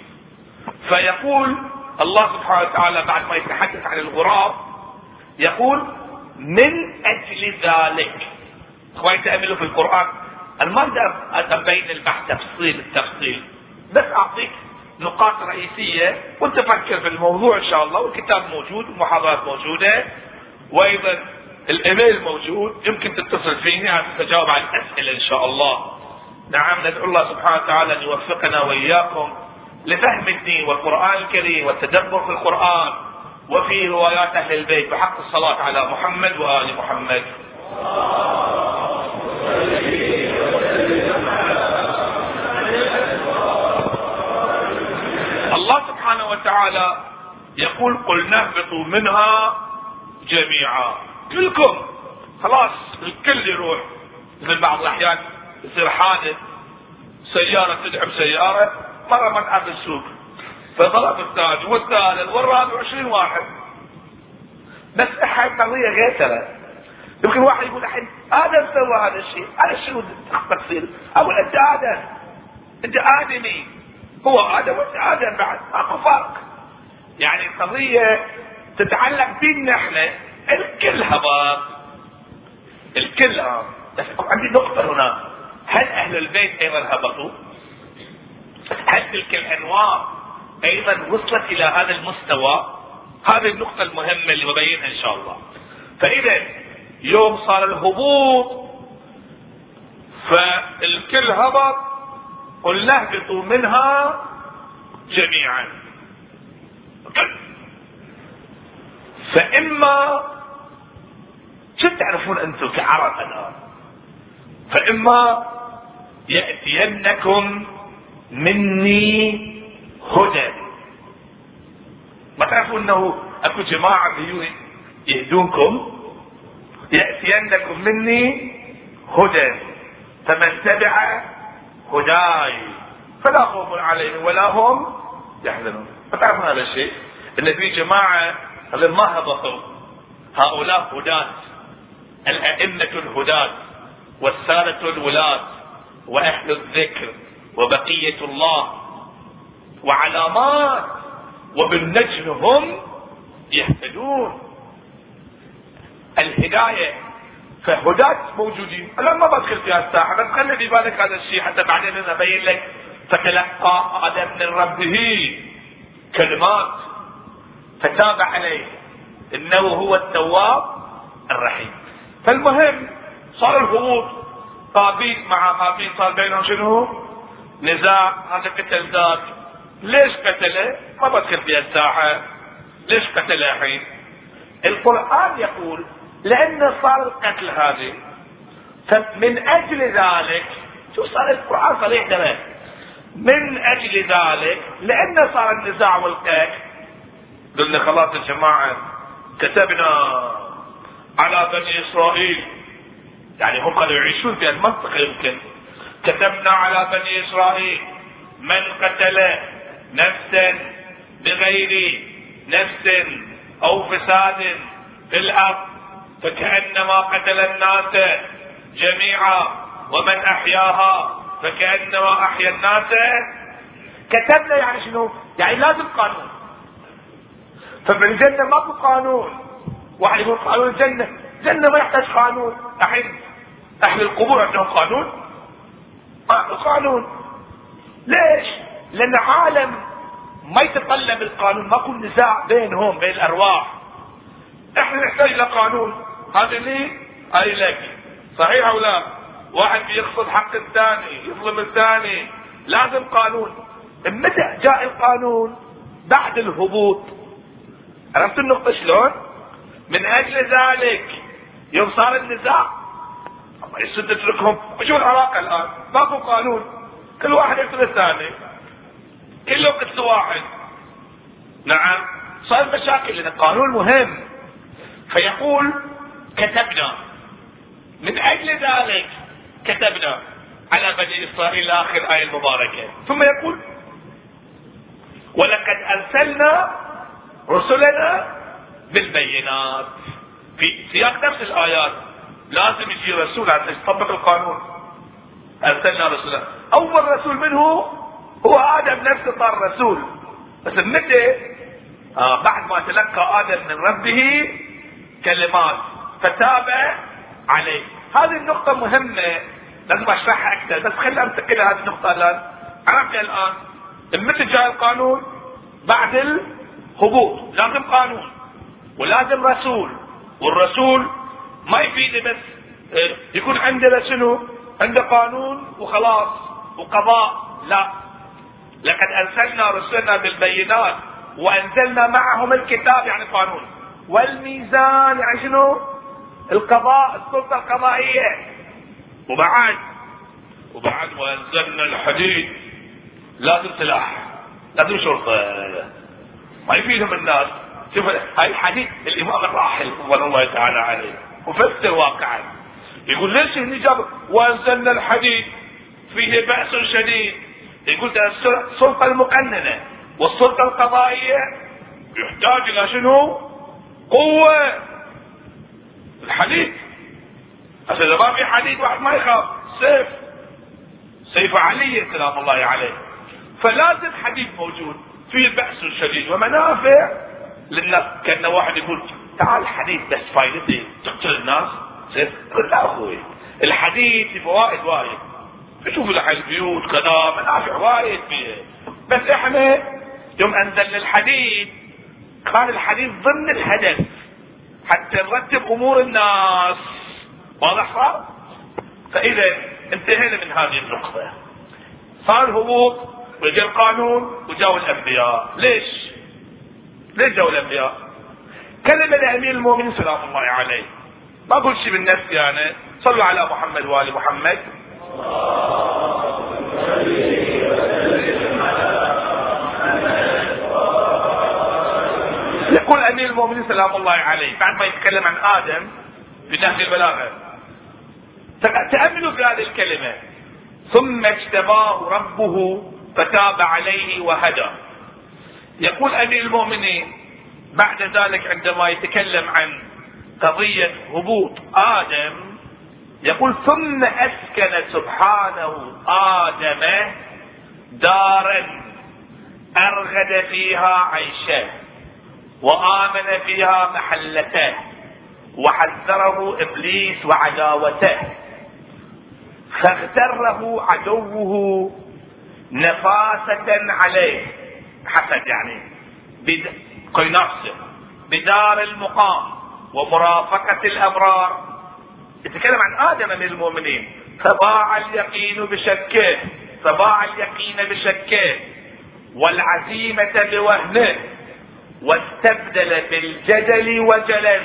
فيقول الله سبحانه وتعالى بعد ما يتحدث عن الغراب يقول من أجل ذلك؟ أخواني تاملوا في القرآن. أنا ما أقدر ابين البحث تفصيل التفصيل. بس أعطيك نقاط رئيسية وانت فكر في الموضوع إن شاء الله والكتاب موجود والمحاضرات موجودة وأيضا الإيميل موجود يمكن تتصل فيني عشان تجاوب على الأسئلة إن شاء الله نعم ندعو الله سبحانه وتعالى أن يوفقنا وإياكم لفهم الدين والقرآن الكريم والتدبر في القرآن وفي روايات أهل البيت بحق الصلاة على محمد وآل محمد. سبحانه وتعالى يقول قل نهبطوا منها جميعا. كلكم. خلاص الكل يروح. من بعض الأحيان يصير حادث سيارة تدعم سيارة مرة ما تعرف السوق. فضرب الثاني والثالث والرابع وعشرين واحد. بس أحد قضية غير ترى. يمكن واحد يقول الحين آدم سوى هذا الشيء. هذا شنو تقصير أقول أنت آدم. أنت آدمي. هو وانت آدم بعد ماكو فرق يعني القضية تتعلق بينا إحنا الكل هبط الكل هبط بس عندي نقطة هنا هل أهل البيت أيضا هبطوا؟ هل تلك الانوار أيضا وصلت إلى هذا المستوى؟ هذه النقطة المهمة اللي ببينها إن شاء الله. فإذا يوم صار الهبوط فالكل هبط قلنا اهبطوا منها جميعا. فإما شو تعرفون أنتم كعرب الآن فإما يأتينكم مني هدى. ما تعرفون أنه أكو جماعة يهدونكم؟ يأتينكم مني هدى. فمن تبع هداي فلا خوف عليهم ولا هم يحزنون. فتعرفون هذا الشيء؟ إن في جماعة ما هبطوا. هؤلاء هداة. الأئمة الهداة والسادة الولاة وأهل الذكر وبقية الله وعلامات وبالنجم هم يهتدون. الهداية فهداة موجودين. الآن ما بدخل في الساحة بس خلي في بالك هذا الشيء حتى بعدين أنا أبين لك فتلقى آدم من ربه. كلمات فتاب عليه. إنه هو التواب الرحيم. فالمهم صار الهبوط. قابيل مع قابيل صار بينهم شنو؟ نزاع. هذا قتل ذاك ليش قتله؟ ما بدخل في الساحه ليش قتله الحين؟ القرآن يقول لأن صار القتل هذه. فمن أجل ذلك شو صار؟ القرآن صريح تمام من أجل ذلك لأن صار النزاع والقتل. قلنا خلاص يا جماعة كتبنا على بني إسرائيل. يعني هم كانوا يعيشون في المنطقة يمكن. كتبنا على بني إسرائيل من قتل نفسا بغير نفس أو فساد في الأرض. فكأنما قتل الناس جميعا ومن أحياها فكأنما أحيا الناس. كتبنا يعني شنو؟ يعني لازم قانون. فبالجنة ماكو قانون. واحد يقول قانون الجنة الجنة ما يحتاج قانون. الحين أهل القبور عندهم قانون؟ ماكو قانون. ليش؟ لأن عالم ما يتطلب القانون ماكو نزاع بينهم بين الأرواح. إحنا نحتاج إلى قانون. هذا لي هاي لك. صحيح أو لا؟ واحد بيقصد حق الثاني يظلم الثاني. لازم قانون. متى جاء القانون بعد الهبوط. عرفت النقطة شلون؟ من أجل ذلك يوم صار النزاع الله يسد تتركهم شوف العراق الآن؟ ماكو قانون. كل واحد يقتل الثاني. كله قتل واحد. نعم. صار مشاكل لأن القانون مهم. فيقول كتبنا. من أجل ذلك كتبنا على بني إسرائيل اخر آية المباركة. ثم يقول ولقد أرسلنا رسلنا بالبينات. في سياق نفس الآيات لازم يجي رسول عشان يطبق القانون. أرسلنا رسولا. أول رسول منه هو آدم نفسه صار رسول. بس متى؟ آه بعد ما تلقى آدم من ربه كلمات. فتاب عليه. هذه النقطة مهمة لازم أشرحها أكثر بس خلينا أنتقل هذه النقطة الآن. عرفت الآن متى جاء القانون بعد الهبوط. لازم قانون ولازم رسول والرسول ما يفيد بس آه، يكون عندنا شنو؟ عنده قانون وخلاص وقضاء. لا. لقد أرسلنا رسلنا بالبينات وأنزلنا معهم الكتاب يعني قانون. والميزان يعني شنو؟ القضاء السلطة القضائية. وبعد وبعد وانزلنا الحديد لازم سلاح لازم شرطة ما يفيدهم الناس. شوف هاي الحديث الامام الراحل رضوان الله تعالى عليه. مفسر واقعا. يقول ليش هني جاب وأنزلنا الحديد فيه بأس شديد. يقول السلطة المقننة. والسلطة القضائية يحتاج إلى شنو؟ قوة. الحديد. هسه إذا ما في حديد واحد ما يخاف. سيف. سيف علي سلام الله عليه. فلازم حديد موجود فيه بأس شديد ومنافع للناس. كان واحد يقول تعال حديد بس فايدته تقتل الناس. سيف لا أخوي الحديد في فوائد وايد. شوفوا لحال البيوت كذا منافع وايد فيه بس إحنا يوم أنزلنا الحديد كان الحديث ضمن الهدف. حتى نرتب أمور الناس واضح؟ فإذا انتهينا من هذه النقطة صار هبوط وجا القانون وجاوا الأنبياء ليش؟ ليش جاوا الأنبياء؟ كلمة لأمير المؤمنين سلام الله عليه ما أقول شيء من نفسي يعني صلوا على محمد وآل محمد يقول أمير المؤمنين سلام الله عليه بعد ما يتكلم عن آدم في نهج البلاغة. تأملوا في هذه الكلمة. ثم اجتباه ربه فتاب عليه وهدى. يقول أمير المؤمنين بعد ذلك عندما يتكلم عن قضية هبوط آدم يقول ثم أسكن سبحانه آدم دارا أرغد فيها عيشه وآمن فيها محلته وحذره إبليس وعداوته. فاغتره عدوه نفاسة عليه. حسد يعني. نفسه بدار المقام ومرافقة الأبرار يتكلم عن آدم من المؤمنين. فضاع اليقين بشكه فضاع اليقين بشكه. والعزيمة بوهنه. واستبدل بالجدل وجلا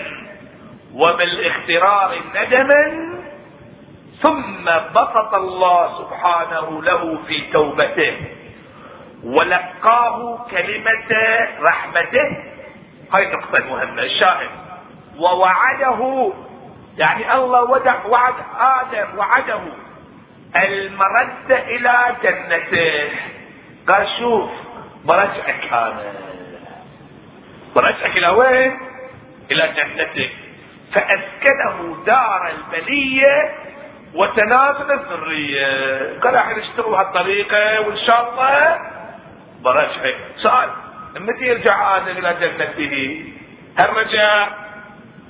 وبالاخترار ندما ثم بسط الله سبحانه له في توبته ولقاه كلمة رحمته. هاي النقطة المهمة الشاهد. ووعده يعني الله ودع وعد آدم وعده المرد إلى جنته. قال شوف برجعك أنا برجعك إلى وين؟ إلى جنتك فأسكنه دار البلية وتنازل الذرية قال إحنا نشتغل بهالطريقة وإن شاء الله برجعك سؤال متى يرجع آدم إلى جنته؟ هل رجع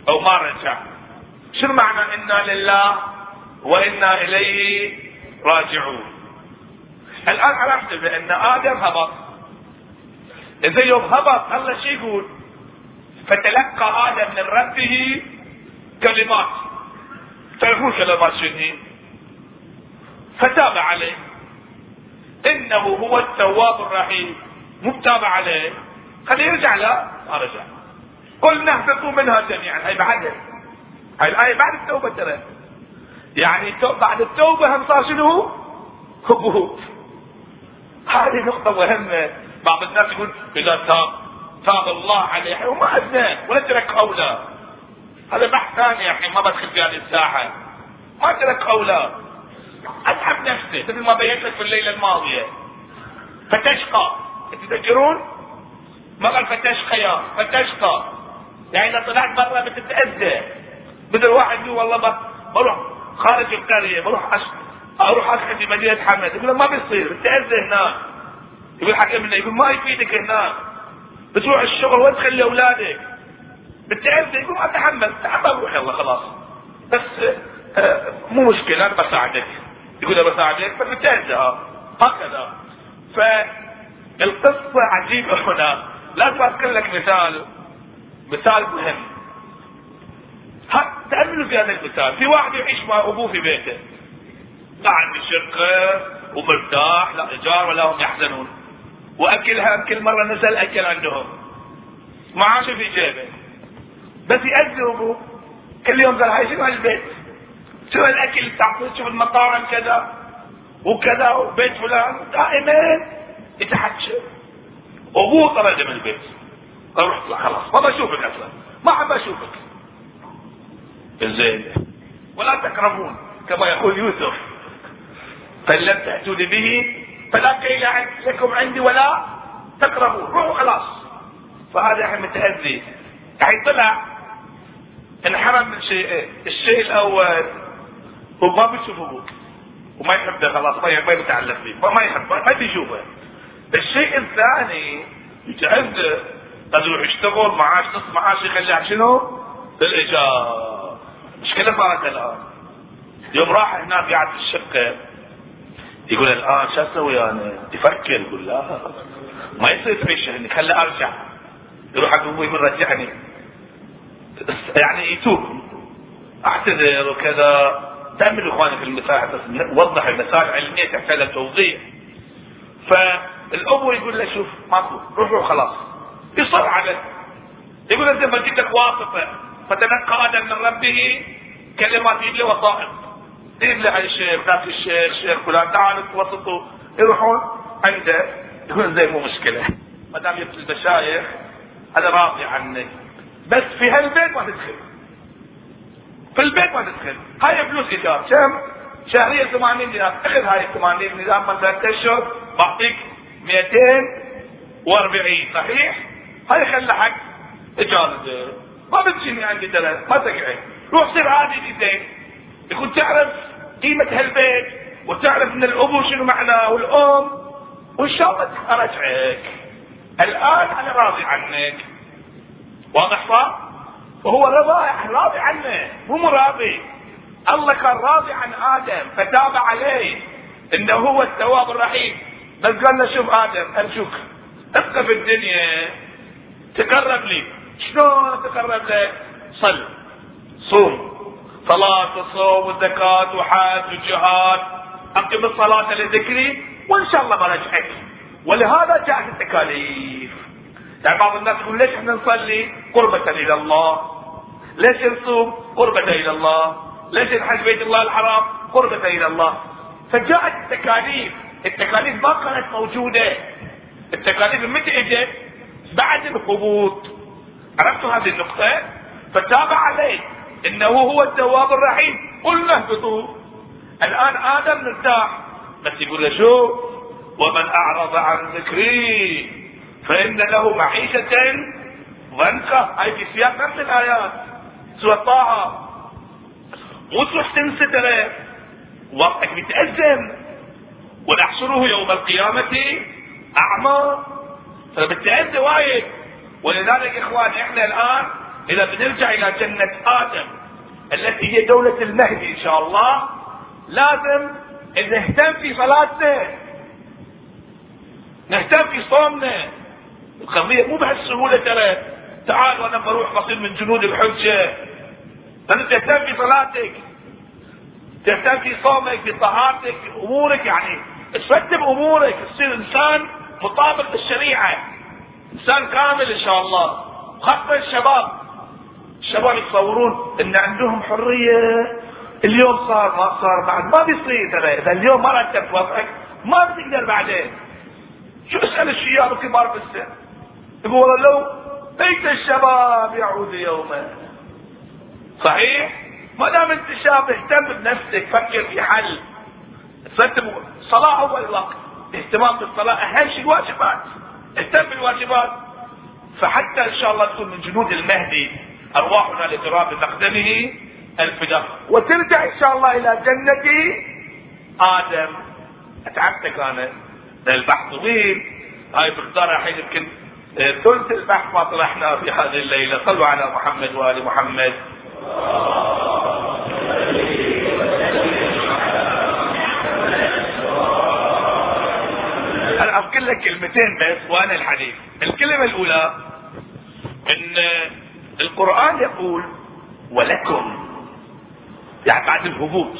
أو ما رجع؟ شنو معنى إنا لله وإنا إليه راجعون الآن عرفت بأن آدم هبط إذا يوم هبط الله شو يقول؟ فتلقى آدم من ربه كلمات. تعرفون كلمات شنو فتاب عليه. إنه هو التواب الرحيم. مو تاب عليه. خليه يرجع لا ما رجع. قلنا اهبطوا منها جميعا. هي بعدها هاي الآية بعد التوبة ترى. يعني بعد التوبة هم صار شنو؟ هبوط. هذه نقطة مهمة. بعض الناس يقول إذا تاب تاب الله عليه وما أذناه ولا ترك أولى. هذا بحث ثاني أخي ما بدخل في هذه الساحة. ما ترك أولى. أتعب نفسه مثل ما بينت لك في الليلة الماضية. فتشقى. تتذكرون؟ قال فتشقى يا فتشقى. يعني إذا طلعت برا بتتأذى. بدل واحد يقول والله بروح خارج القرية بروح. أروح اسكن في مدينة حمد. يقول ما بيصير بتاذى هناك. يقول حكمنا يقول ما يفيدك هناك بتروح الشغل وين تخلي أولادك؟ بتاذى يقول ما اتحمل تحمل روح يلا خلاص. بس آه مو مشكلة أنا بساعدك. يقول أنا بساعدك بس بتاذى هكذا. فالقصة عجيبة هنا. لازم اذكر لك مثال. مثال مهم. تأملوا في هذا المثال. في واحد يعيش مع أبوه في بيته. لا عندي شقة ومرتاح لا إيجار ولا هم يحزنون. وأكلها كل مرة نزل أكل عندهم معاشه في جيبه. بس يأذي أبوه كل يوم قال هاي شنو هالبيت؟ شو الأكل تعطيه شوف المطاعم كذا وكذا وبيت فلان. دائما يتحكى أبوه طرده من البيت. قال روح اطلع خلاص. ما بشوفك أصلا. ما حب أشوفك. زين ولا تقربون كما يقول يوسف. فان لم تأتوني به فلا كيل لكم عندي ولا تقربون روحوا خلاص. فهذا إحنا متأذي. يعني طلع انحرم من شيئين الشيء الأول. هو ما بيشوف أبوك وما يحبه خلاص. ما يتعلق فيه ما يحبه ما بيشوفه. الشيء الثاني يتعذب لازم يروح يشتغل معاش نص معاش يخليها شنو؟ للإيجار. مشكلة صارت الان يوم راح هناك قاعد في الشقة. يقول الان شو أسوي؟ أنا؟ يفكر يقول لا. ما يصير تعيش هني خلي أرجع. يروح حق أبوي يقول رجعني. يعني يتوب. اعتذر وكذا في المساحة بس وضح المسائل علمية تحتاج توضيح فالابو يقول له شوف ماكو روحوا خلاص. يصر عليه. يقول انت ما جيت لك واسطه فتلقى آدم من ربه كلمات يجي وصائق يجيب له الشيخ ذاك الشيخ شيخ فلان. تعال توسطوا. يروحون عنده. يقول زي مو مشكلة. ما دام جبت المشايخ أنا راضي عنك. بس في هالبيت ما تدخل. في البيت ما تدخل. هاي فلوس إيجار. كم؟ شهريا 80 دينار. أخذ هاي 80 دينار. من ثلاث اشهر بعطيك 240 صحيح؟ هاي خلى حق إيجار ما بتجيني عندي درس ما تقعد. روح صير عادي زين يكون تعرف قيمة هالبيت وتعرف إن الأبو شنو معناه والأم وان شاء الله أرجعك؟ الآن أنا راضي عنك. واضح صار؟ وهو رضا راضي عنه مو مراضي. الله كان راضي عن آدم فتاب عليه. إنه هو التواب الرحيم. بس قال له شوف آدم ارجوك ابقى في الدنيا. تقرب لي. شلون تقرب لك صل. صوم. صلاة وصوم وزكاة وحج وجهاد. أقم الصلاة لذكري وإن شاء الله برجعك ولهذا جاءت التكاليف. يعني بعض الناس يقول ليش إحنا نصلي قربة إلى الله؟ ليش نصوم قربة إلى الله؟ ليش نحج بيت الله الحرام قربة إلى الله؟ فجاءت التكاليف. التكاليف ما كانت موجودة. التكاليف متى إجت؟ بعد الهبوط. عرفتوا هذه النقطة؟ فتابع عليه إنه هو التواب الرحيم. قلنا اهبطوا الآن آدم مرتاح بس يقول له شوف ومن أعرض عن ذكري فإن له معيشة ضنكة. هاي في سياق نفس الآيات. سورة طه. مو تروح تنسى ترى وقتك متأزم. ونحشره يوم القيامة أعمى. فبتأذى وايد. ولذلك إخواني إحنا الآن إذا بنرجع إلى جنة آدم التي هي دولة المهدي إن شاء الله لازم نهتم في صلاتنا نهتم في صومنا. القضية مو بهالسهولة ترى. تعال وأنا بروح بصير من جنود الحجة. أنت تهتم في صلاتك تهتم في صومك في طهارتك أمورك يعني ترتب أمورك تصير إنسان مطابق للشريعة. إنسان كامل إن شاء الله. خاصة الشباب. الشباب يتصورون إن عندهم حرية. اليوم صار ما صار بعد. ما بيصير ترى. إذا اليوم ما رتبت وضعك ما بتقدر بعدين. شو أسأل الشياب الكبار في السن؟ يقول لو بيت الشباب يعود يوما صحيح؟ ما دام أنت شاب اهتم بنفسك فكر في حل. ترتب صلاة أول وقت. اهتمام بالصلاة. أهم شيء الواجبات. اهتم بالواجبات. فحتى إن شاء الله تكون من جنود المهدي. أرواحنا لتراب مقدمه الفداء. وترجع إن شاء الله إلى جنة آدم. أتعبتك أنا؟ البحث طويل. هاي بختار الحين يمكن آه، ثلث البحث ما طرحناه في هذه الليلة. صلوا على محمد وآل محمد. أنا أذكر لك كلمتين بس وأنا الحديث. الكلمة الأولى إن القرآن يقول ولكم يعني بعد الهبوط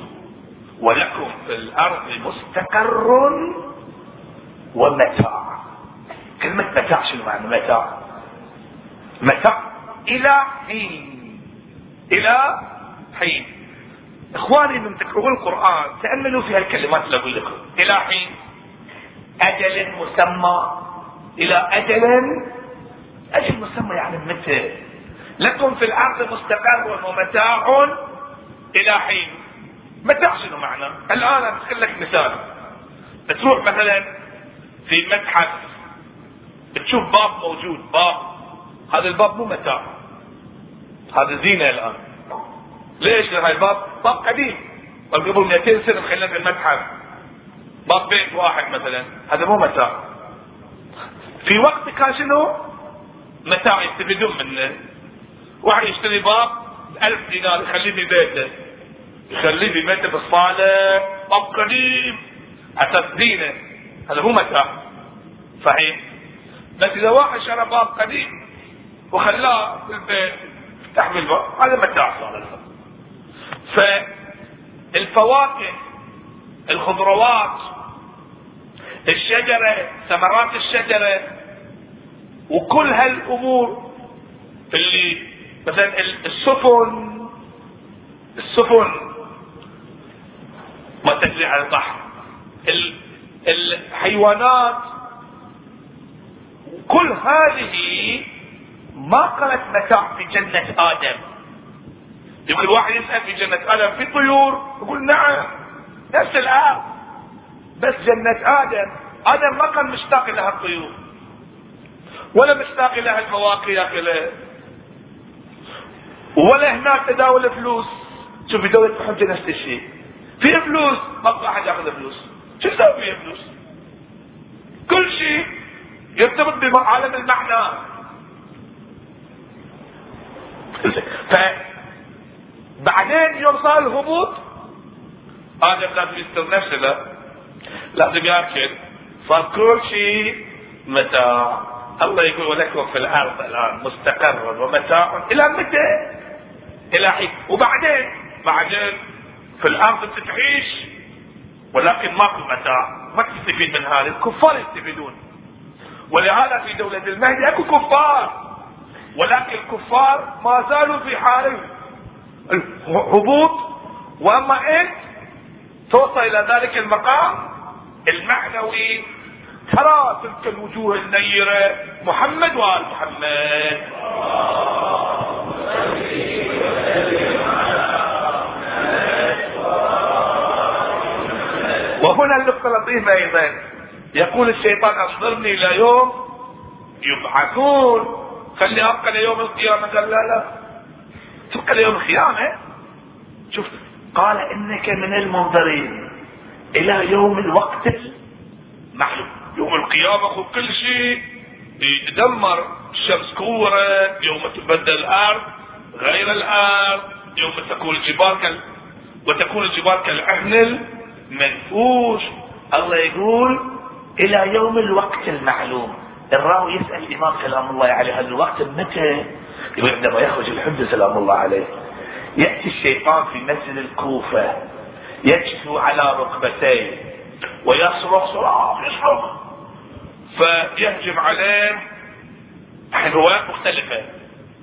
ولكم في الأرض مستقر ومتاع. كلمة متاع شنو معنى متاع؟ متاع إلى حين إلى حين. إخواني من تقرؤون القرآن تأملوا في هالكلمات اللي أقول لكم. إلى حين. أجل مسمى إلى أجل أجل مسمى يعني متى لكم في الأرض مستقر ومتاع إلى حين. متاع شنو معنى؟ الآن اذكر لك مثال. تروح مثلا في متحف بتشوف باب موجود باب. هذا الباب مو متاع. هذا زينة الآن. ليش؟ هاي الباب باب قديم. قبل 200 سنة خلينا في المتحف. باب بيت واحد مثلا. هذا مو متاع. في وقت كان شنو؟ متاع يستفيدون منه. واحد يشتري باب ألف دينار يخليه في بيته يخليه في بيته في الصالة باب قديم. أساس زينة هذا هو متاع؟ صحيح. بس إذا واحد شرى باب قديم وخلاه في البيت تحمل الباب هذا متاع فالفواكه الخضروات الشجرة ثمرات الشجرة وكل هالأمور اللي مثلا السفن السفن ما تجري على البحر. الحيوانات كل هذه ما قالت متاع في جنة آدم. يمكن واحد يسأل في جنة آدم في طيور؟ يقول نعم نفس الآب. بس جنة آدم. آدم ما كان مشتاق لها الطيور ولا مشتاق لها المواقع ولا هناك تداول فلوس شوف في دولة الحجة نفس الشيء. في فلوس ما أحد يأخذ فلوس. شو يسوي فيها فلوس؟ كل شيء يرتبط بعالم المعنى. ف بعدين يوم صار الهبوط آدم لازم يستر نفسه لا. لازم يأكل. صار كل شيء متاع. الله يقول ولكم في الأرض الآن مستقر ومتاع إلى متى؟ إلى حين وبعدين بعدين في الأرض أنت تعيش ولكن ماكو متاع ما تستفيد من هذا. الكفار يستفيدون. ولهذا في دولة المهدي أكو كفار. ولكن الكفار ما زالوا في حال الهبوط. وأما إنت توصل إلى ذلك المقام المعنوي. ترى تلك الوجوه النيرة. محمد وآل محمد. وهنا النقطة لطيفة أيضا. يقول الشيطان أنظرني إلى يوم يبعثون. خلي أبقى ليوم القيامة. قال لا لا. تبقى ليوم القيامة. شوف قال إنك من المنظرين إلى يوم الوقت المعلوم. يوم القيامة كل شيء. يتدمر الشمس كورت يوم تبدل الأرض غير الأرض يوم تكون الجبال كال وتكون الجبال كالعهن المنفوش الله يقول إلى يوم الوقت المعلوم. الراوي يسأل الإمام سلام الله عليه هذا الوقت متى؟ يقول عندما يخرج الحج سلام الله عليه يأتي الشيطان في مسجد الكوفة يجثو على ركبتيه ويصرخ صراخ يصرخ. فيهجم عليه روايات مختلفة.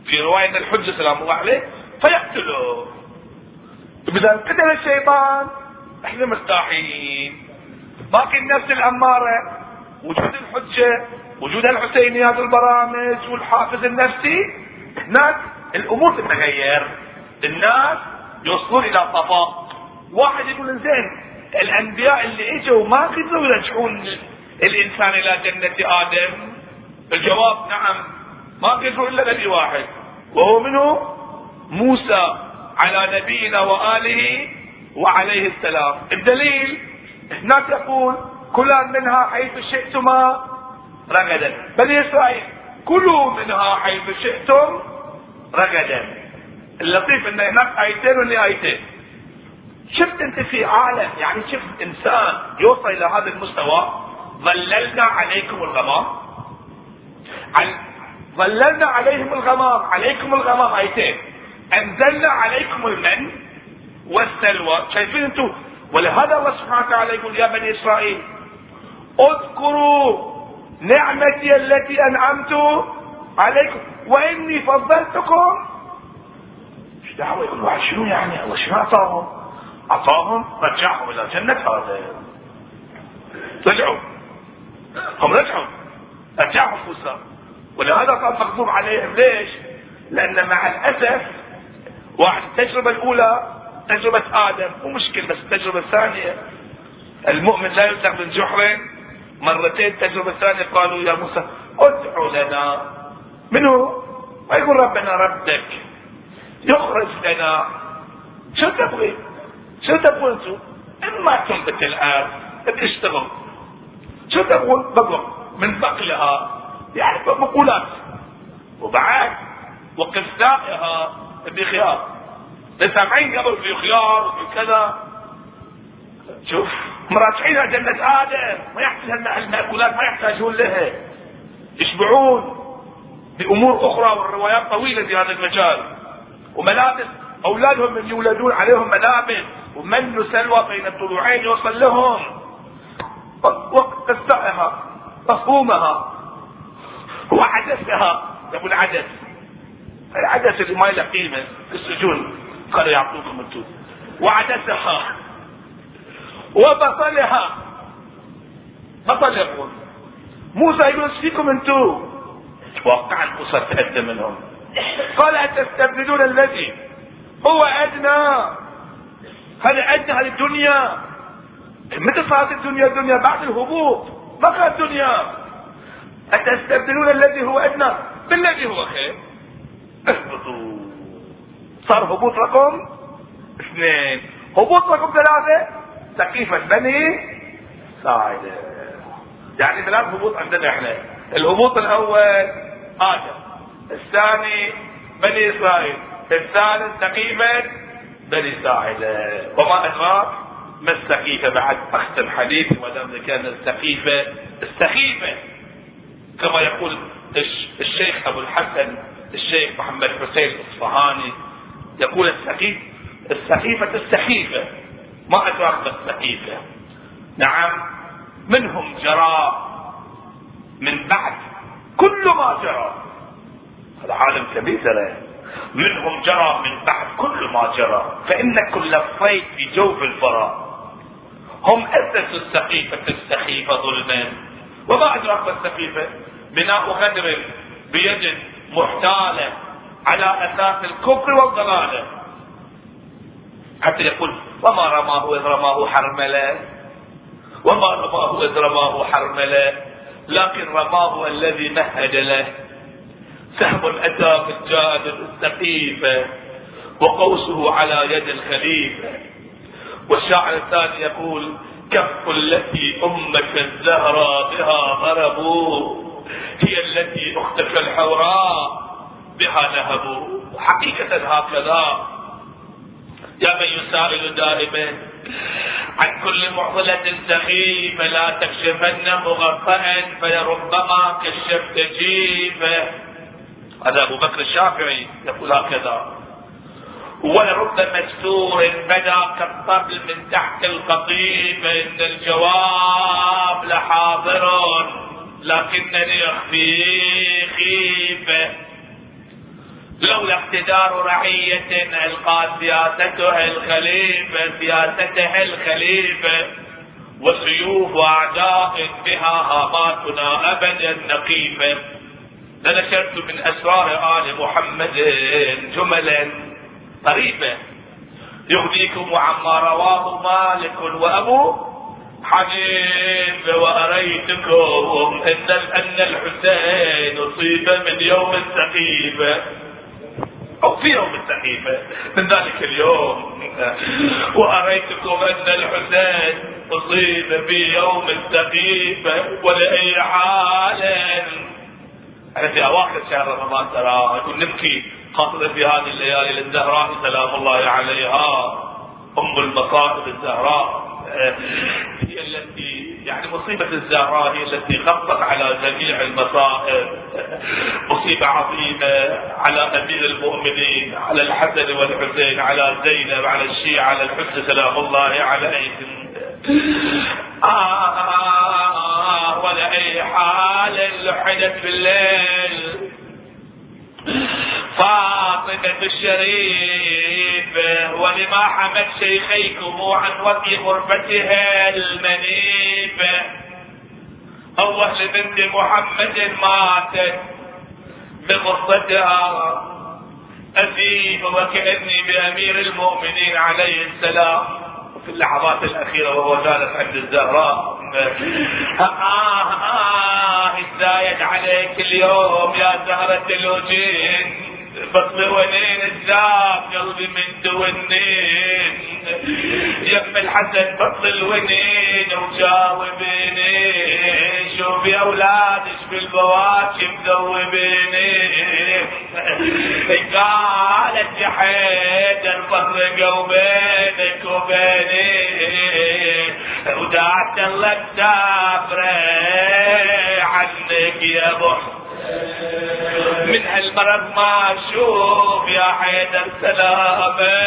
في رواية الحجة سلام الله عليه فيقتله. إذا قتل الشيطان إحنا مرتاحين. باقي النفس الأمارة وجود الحجة وجود الحسينيات البرامج والحافز النفسي هناك الأمور تتغير. الناس يوصلون إلى صفاء واحد يقول زين الأنبياء اللي إجوا ما قدروا يرجعون الإنسان إلى جنة آدم؟ الجواب نعم. ما قدروا إلا نبي واحد وهو منه موسى على نبينا وآله وعليه السلام. الدليل هناك يقول كلا منها حيث شئتما رغدا. بني إسرائيل كلوا منها حيث شئتم رغدا. اللطيف إن هناك آيتين ولا آيتين. شفت أنت في عالم يعني شفت إنسان يوصل إلى هذا المستوى؟ ظللنا عليكم الغمام. ظللنا عليهم الغمام. عليكم الغمام. ايتين أنزلنا عليكم المن والسلوى. شايفين أنتم ولهذا الله سبحانه وتعالى يقول يا بني إسرائيل اذكروا نعمتي التي أنعمت عليكم. وإني فضلتكم. إيش دعوة يقول واحد شنو يعني؟ الله شنو أعطاهم؟ أعطاهم رجعهم إلى جنة هذا. رجعوا. هم رجعوا رجعهم موسى ولهذا كان مغضوب عليهم. ليش؟ لأن مع الأسف واحد التجربة الأولى تجربة آدم. مو مشكل بس التجربة الثانية. المؤمن لا يلزق من جحر. مرتين التجربة الثانية قالوا يا موسى ادعو لنا. منو؟ ويقول ربنا ردك يخرج لنا. شو تبغي؟ شو تبغون أنتم؟ إما تنبت الأرض تشتغل. شو تبغون؟ بقر من بقلها يعني مقولات. وبعد وقثائها بخيار. سامعين قبل في خيار وفي كذا. شوف مراتحين جنة آدم ما يحتاج المأكولات ما يحتاجون لها يشبعون بأمور أخرى والروايات طويلة في هذا المجال. وملابس أولادهم من يولدون عليهم ملابس. ومن سلوى بين الطلوعين يوصل لهم. تستعها مفهومها وعدسها. أبو العدس. العدس اللي ما له قيمة في السجون. قالوا يعطوكم أنتم. وعدسها. وبطلها. بطل يقول موسى يقول فيكم أنتم؟ واقعا موسى تأدى منهم. قال أتستبدلون الذي هو أدنى؟ هذا أدنى هذه الدنيا متى صارت الدنيا الدنيا؟ بعد الهبوط. ما كانت دنيا أتستبدلون الذي هو أدنى؟ بالذي هو خير. اهبطوا. صار هبوط رقم اثنين. هبوط رقم ثلاثة. سقيفة بني ساعدة يعني ثلاث هبوط عندنا إحنا. الهبوط الأول آدم. الثاني بني إسرائيل. الثالث سقيفة بني ساعدة وما أدراك؟ ما السقيفة بعد حديثي ما دام كان السقيفة السخيفة كما يقول الشيخ أبو الحسن الشيخ محمد حسين الاصفهاني يقول السخيف السخيفة السخيفة ما أدراك ما السخيفة نعم منهم جرى من بعد كل ما جرى. هذا عالم كبير ترى. منهم جرى من بعد كل ما جرى. فانكم لفيت في جوف الفراغ. هم أسسوا السقيفة السخيفة ظلما. وما ادراك ما السخيفة بناء غدر بيد محتالة على أساس الكفر والضلالة. حتى يقول وما رماه إذ رماه حرملة؟ وما رماه إذ رماه حرملة؟ لكن رماه الذي مهد له. سهم أتى في الجانب السقيفة وقوسه على يد الخليفة. والشاعر الثاني يقول كف التي أمك الزهراء بها غربوا هي التي أختك الحوراء بها نهبوا. حقيقة هكذا. يا من يسائل دائما عن كل معضلة سخيفة لا تكشفن مغطئا فلربما كشفت جيفة. هذا أبو بكر الشافعي يقول هكذا. ولرب مستور بدا كالطبل من تحت القطيفة ان الجواب لحاضر لكنني أخفي خيفة. لولا اقتدار رعية ألقى سياستها الخليفة سياستها الخليفة. وسيوف أعداء بها هاماتنا أبدا نقيفة. لنشرت من أسرار آل محمد جملا. طريفة. يغنيكم عما رواه مالك وأبو حنيف وأريتكم أن أن الحسين أصيب من يوم السقيفه أو في يوم السقيفة من ذلك اليوم. وأريتكم أن الحسين أصيب في يوم السقيفة ولأي حال. إحنا في أواخر شهر رمضان ترى نبكي. خاصة في هذه الليالي للزهراء سلام الله عليها. أم المصائب الزهراء. هي التي يعني مصيبة الزهراء هي التي غطت على جميع المصائب. مصيبة عظيمة على أمير المؤمنين على الحسن والحسين على زينب على الشيعة على الحسن سلام الله عليهم. آه ولا أي حال لحدت بالليل. فاطمة الشريفة ولما حمد شيخيكم عن وفي غرفتها المنيفة الله لبنت محمد ماتت بغرفتها. أسيب وكأني بأمير المؤمنين عليه السلام. في اللحظات الأخيرة وهو جالس عند الزهراء. (laughs) آه آه آه إزايد عليك اليوم يا زهرة الوجين. بطل ونين الزاب قلبي من تونين يم الحسن بطل ونين وجاوبيني شوفي اولادش بالبواكي مذوبيني قالت يا حيدر فرقوا بينك وبيني ودعت الله تسافري عنك يا أبو من هالمرض ما أشوف يا حيدر سلامه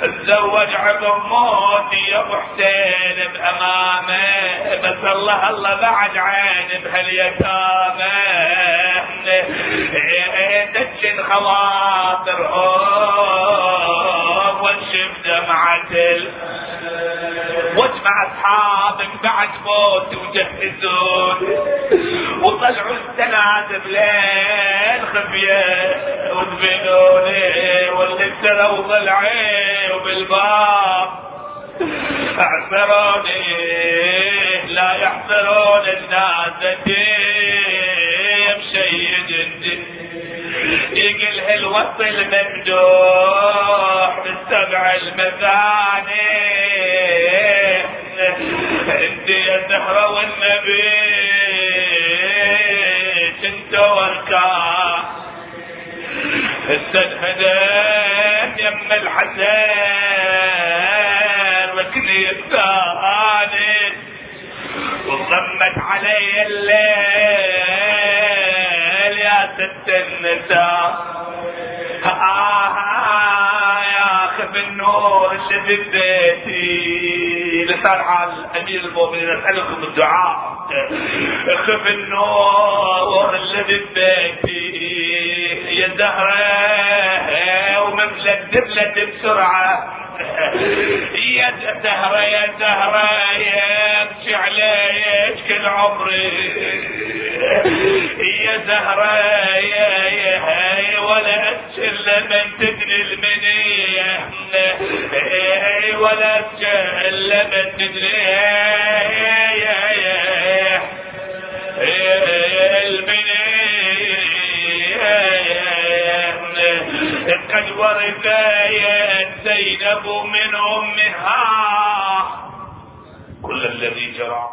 تزوج عقب موتي يا أبو حسين بأمامه بس الله الله بعد عين بهاليتامى دجن خواطرهم وانشف دمعة واجمع أصحابك بعد موت وجهزون. وطلعوا السناد بليل خفية ودفنوني واللي سروا ضلعي وبالباب. أعذروني لا يحضرون بشيد يقل الوصل الممدوح بالسبع المثاني. أنت يا زهرة والنبي. انت وركان استشهدت يم الحسين ركني الثاني. وضمت علي الليل يا ست النساء. آه يا خف النور اللي في بيتي. لسان حال أمير المؤمنين أسألكم الدعاء. خف النور اللي في بيتي يا زهره ومملك دبلت بسرعة. يا زهرة يا زهرة يمشي عليك كل عمري. يا زهرة يا يا ولا أسجل لمن تدري المنية. ولا أسجل لمن تدري. يا يا قد ورثت زينب من أمها. كل الذي جرى